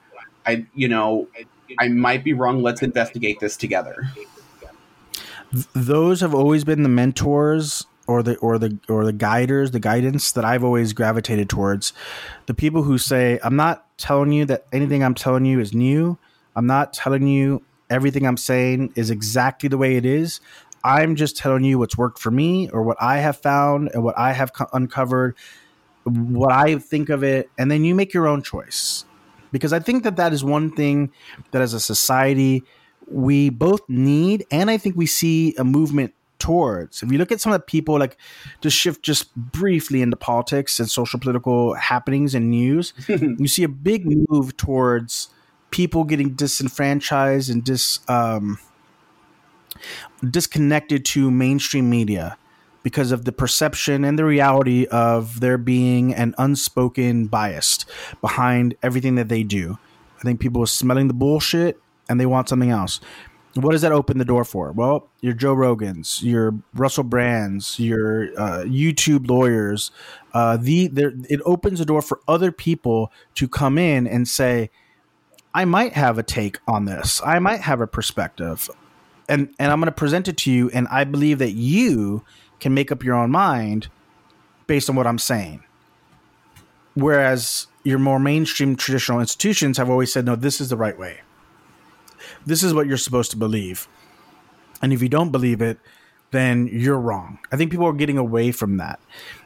I, you know, I might be wrong. Let's investigate this together. Those have always been the mentors or the or the or the guiders, the guidance that I've always gravitated towards. The people who say, "I'm not telling you that anything I'm telling you is new. I'm not telling you everything I'm saying is exactly the way it is. I'm just telling you what's worked for me or what I have found and what I have co- uncovered, what I think of it, and then you make your own choice." because I think that that is one thing that as a society we both need, and I think we see a movement towards. If you look at some of the people, like to shift just briefly into politics and social political happenings and news, you see a big move towards people getting disenfranchised and dis um, disconnected to mainstream media because of the perception and the reality of there being an unspoken bias behind everything that they do. I think people are smelling the bullshit and they want something else. What does that open the door for? Well, your Joe Rogans, your Russell Brands, your uh, YouTube lawyers. Uh, the it opens the door for other people to come in and say, "I might have a take on this. I might have a perspective." and and I'm going to present it to you, and I believe that you can make up your own mind based on what I'm saying. Whereas your more mainstream traditional institutions have always said, no, this is the right way. This is what you're supposed to believe. And if you don't believe it, then you're wrong. I think people are getting away from that.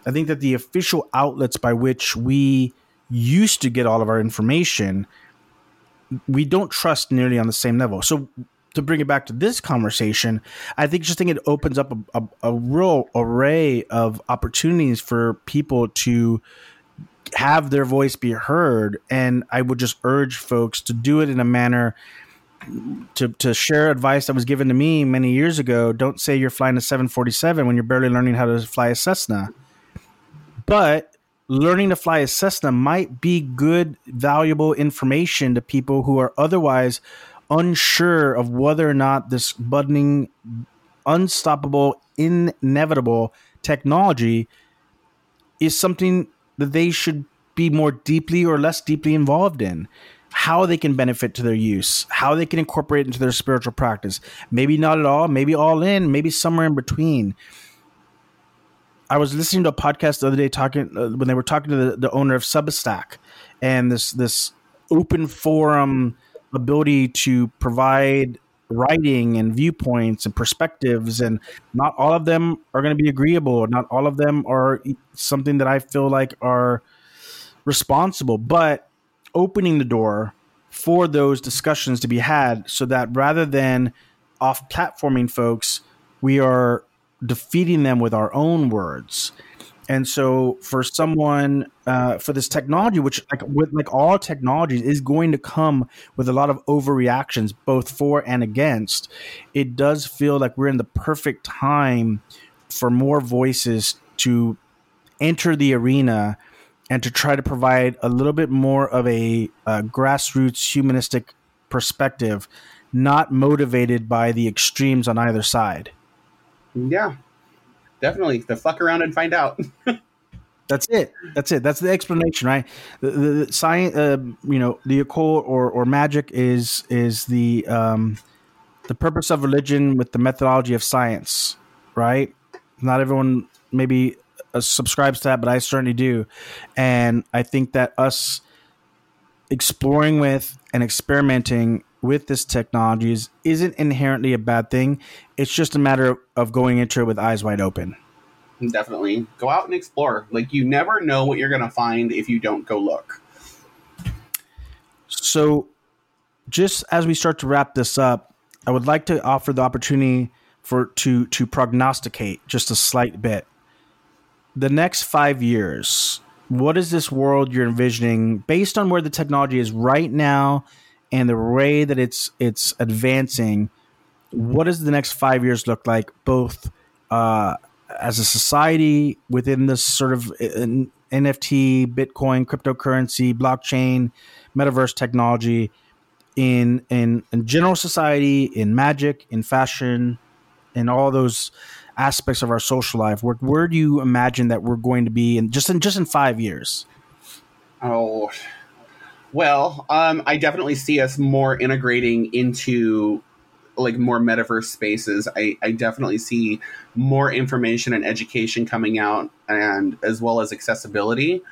I think that the official outlets by which we used to get all of our information, we don't trust nearly on the same level. So to bring it back to this conversation, I think just think it opens up a, a, a real array of opportunities for people to have their voice be heard. And I would just urge folks to do it in a manner to, to share advice that was given to me many years ago. Don't say you're flying a 747 when you're barely learning how to fly a Cessna. But learning to fly a Cessna might be good, valuable information to people who are otherwise unsure of whether or not this budding, unstoppable, inevitable technology is something that they should be more deeply or less deeply involved in. How they can benefit to their use, how they can incorporate into their spiritual practice. Maybe not at all, maybe all in, maybe somewhere in between. I was listening to a podcast the other day talking uh, when they were talking to the, the owner of Substack and this this open forum ability to provide writing and viewpoints and perspectives and not all of them are going to be agreeable not all of them are something that i feel like are responsible but opening the door for those discussions to be had so that rather than off platforming folks we are defeating them with our own words and so, for someone uh, for this technology, which like with like all technologies is going to come with a lot of overreactions, both for and against. It does feel like we're in the perfect time for more voices to enter the arena and to try to provide a little bit more of a, a grassroots humanistic perspective, not motivated by the extremes on either side. Yeah, definitely. The fuck around and find out. That's it. That's it. That's the explanation, right? The, the, the science, uh, you know, the occult or, or magic is is the um, the purpose of religion with the methodology of science, right? Not everyone maybe uh, Uh, subscribes to that, but I certainly do, and I think that us exploring with and experimenting with this technology is, isn't inherently a bad thing. It's just a matter of going into it with eyes wide open. Definitely go out and explore. Like you never know what you're going to find if you don't go look. So, just as we start to wrap this up, I would like to offer the opportunity for to to prognosticate just a slight bit. The next five years, what is this world you're envisioning based on where the technology is right now and the way that it's it's advancing? What does the next five years look like, both uh, as a society within this sort of uh, NFT, Bitcoin, cryptocurrency, blockchain, metaverse technology, in in, in general society, in magic, in fashion, in all those aspects of our social life? Where, where do you imagine that we're going to be in just in just in five years? Oh, well, um, I definitely see us more integrating into like more metaverse spaces. I, I definitely see more information and education coming out, and as well as accessibility.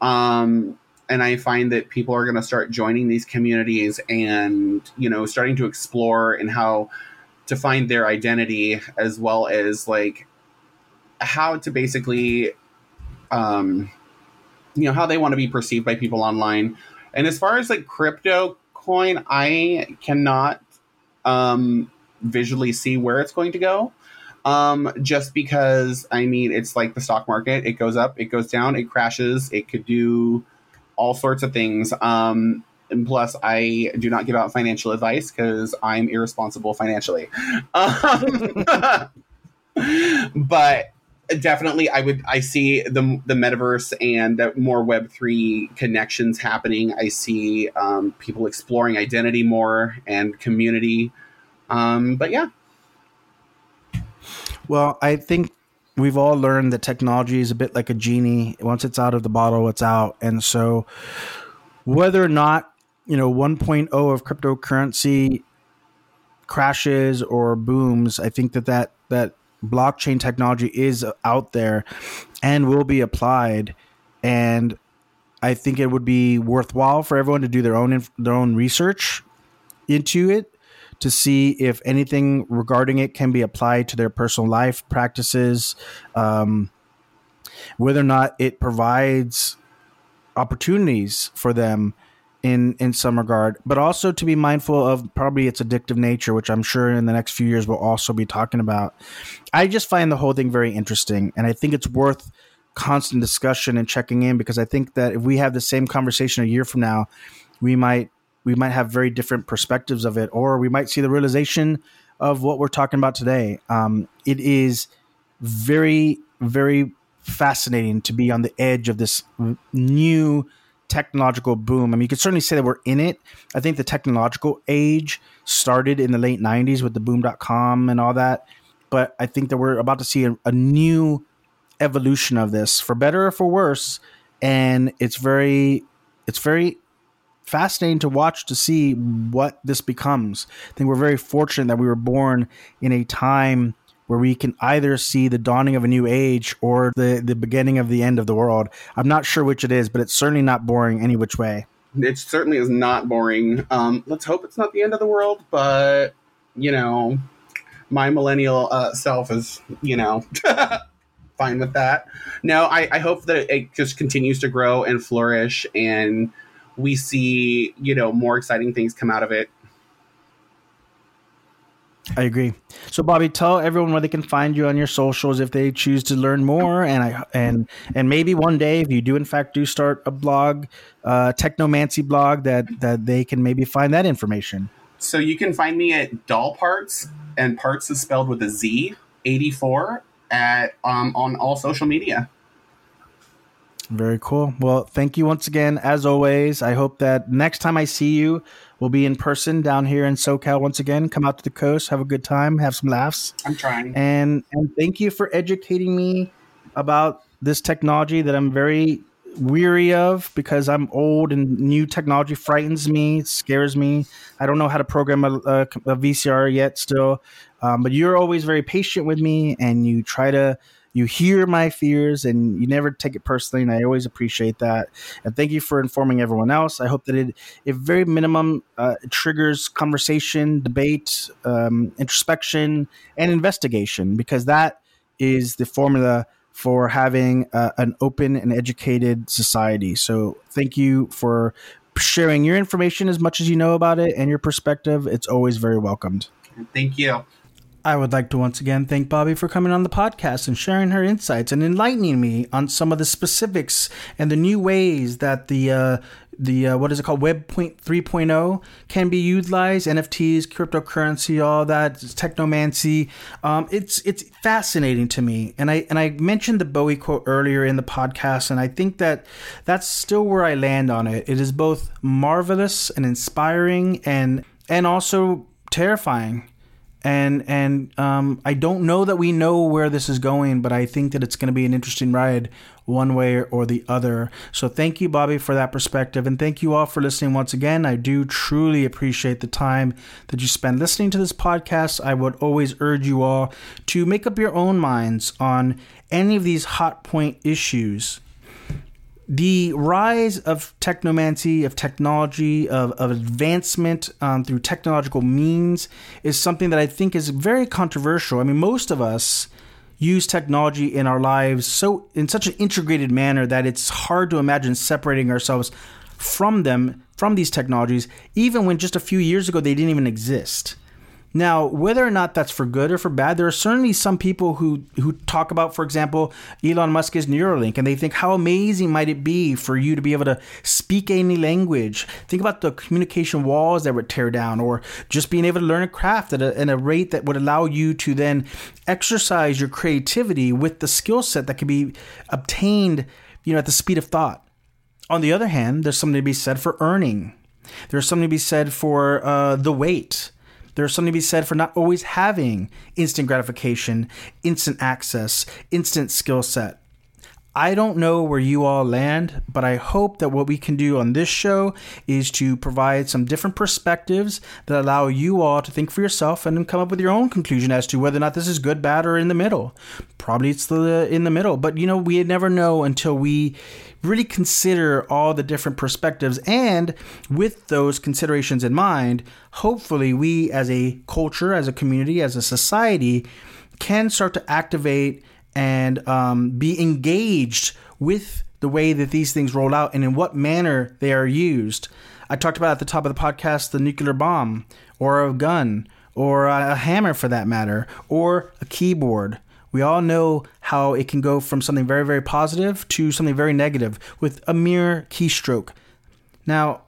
Um, and I find that people are going to start joining these communities and you know starting to explore and how to find their identity as well as like how to basically um you know how they want to be perceived by people online. And as far as like crypto coin i cannot um visually see where it's going to go um just because i mean it's like the stock market. It goes up it goes down it crashes it could do all sorts of things. Um and plus I do not give out financial advice because I'm irresponsible financially. Um, but definitely, I would I see the the metaverse and the more Web three connections happening. I see um, people exploring identity more and community. Um, but yeah. Well, I think we've all learned that technology is a bit like a genie. Once it's out of the bottle, it's out. And so, whether or not you know 1.0 of cryptocurrency crashes or booms, I think that that that blockchain technology is out there and will be applied, and I think it would be worthwhile for everyone to do their own their own research into it to see if anything regarding it can be applied to their personal life practices, um, whether or not it provides opportunities for them in in some regard, but also to be mindful of probably its addictive nature, which I'm sure in the next few years we'll also be talking about. I just find the whole thing very interesting, and I think it's worth constant discussion and checking in because I think that if we have the same conversation a year from now, we might we might have very different perspectives of it, or we might see the realization of what we're talking about today. Um, it is very very fascinating to be on the edge of this new technological boom. I mean, you could certainly say that we're in it. I think the technological age started in the late 90s with the boom.com and all that. But I think that we're about to see a, a new evolution of this for better or for worse. And it's very, it's very fascinating to watch to see what this becomes. I think we're very fortunate that we were born in a time where we can either see the dawning of a new age or the, the beginning of the end of the world. I'm not sure which it is, but it's certainly not boring any which way. It certainly is not boring. Um, let's hope it's not the end of the world, but, you know, my millennial uh, self is, you know, fine with that. No, I, I hope that it just continues to grow and flourish and we see, you know, more exciting things come out of it I agree. So, Bobby, tell everyone where they can find you on your socials if they choose to learn more, and I and and maybe one day, if you do in fact do start a blog, uh, technomancy blog, that that they can maybe find that information. So you can find me at Doll Parts, and Parts is spelled with a Z, eighty four at um, on all social media. Very cool. Well, thank you once again. As always, I hope that next time I see you, we'll be in person down here in SoCal once again. Come out to the coast, have a good time, have some laughs. I'm trying. And and thank you for educating me about this technology that I'm very weary of because I'm old and new technology frightens me, scares me. I don't know how to program a, a, a VCR yet still, um, but you're always very patient with me and you try to you hear my fears and you never take it personally, and I always appreciate that. And thank you for informing everyone else. I hope that it, if very minimum, uh, triggers conversation, debate, um, introspection, and investigation, because that is the formula for having uh, an open and educated society. So thank you for sharing your information as much as you know about it and your perspective. It's always very welcomed. Thank you. I would like to once again thank Bobby for coming on the podcast and sharing her insights and enlightening me on some of the specifics and the new ways that the uh, the uh, what is it called Web 3.0 can be utilized. NFTs, cryptocurrency, all that technomancy. Um, it's it's fascinating to me, and I and I mentioned the Bowie quote earlier in the podcast, and I think that that's still where I land on it. It is both marvelous and inspiring, and and also terrifying and and um, I don't know that we know where this is going, but I think that it's going to be an interesting ride, one way or the other. So thank you, Bobby, for that perspective, and thank you all for listening once again. I do truly appreciate the time that you spend listening to this podcast. I would always urge you all to make up your own minds on any of these hot point issues the rise of technomancy, of technology, of, of advancement um, through technological means is something that I think is very controversial. I mean, most of us use technology in our lives so in such an integrated manner that it's hard to imagine separating ourselves from them, from these technologies, even when just a few years ago they didn't even exist. Now, whether or not that's for good or for bad, there are certainly some people who who talk about, for example, Elon Musk's Neuralink, and they think how amazing might it be for you to be able to speak any language. Think about the communication walls that would tear down, or just being able to learn a craft at a, at a rate that would allow you to then exercise your creativity with the skill set that can be obtained, you know, at the speed of thought. On the other hand, there's something to be said for earning. There's something to be said for uh, the wait there's something to be said for not always having instant gratification, instant access, instant skill set. I don't know where you all land, but I hope that what we can do on this show is to provide some different perspectives that allow you all to think for yourself and come up with your own conclusion as to whether or not this is good, bad, or in the middle. Probably it's the in the middle, but you know we never know until we really consider all the different perspectives and with those considerations in mind, hopefully we as a culture, as a community, as a society can start to activate and um, be engaged with the way that these things roll out and in what manner they are used. I talked about at the top of the podcast the nuclear bomb or a gun or a hammer for that matter or a keyboard. We all know how it can go from something very, very positive to something very negative with a mere keystroke. Now,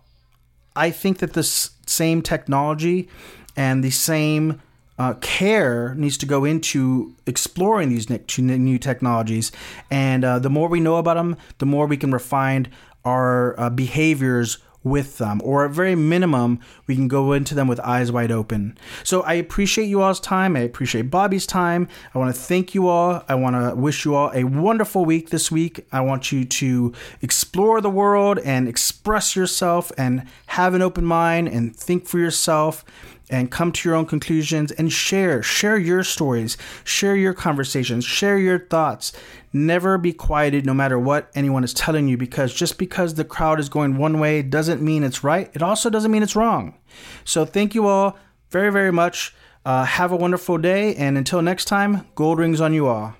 I think that this same technology and the same uh, care needs to go into exploring these new technologies. And uh, the more we know about them, the more we can refine our uh, behaviors with them, or at very minimum, we can go into them with eyes wide open. So I appreciate you all's time. I appreciate Bobby's time. I want to thank you all. I want to wish you all a wonderful week this week. I want you to explore the world and express yourself and have an open mind and think for yourself and come to your own conclusions and share share your stories share your conversations share your thoughts. Never be quieted no matter what anyone is telling you because just because the crowd is going one way doesn't mean it's right. It also doesn't mean it's wrong. So thank you all very very much. Uh, have a wonderful day and until next time gold rings on you all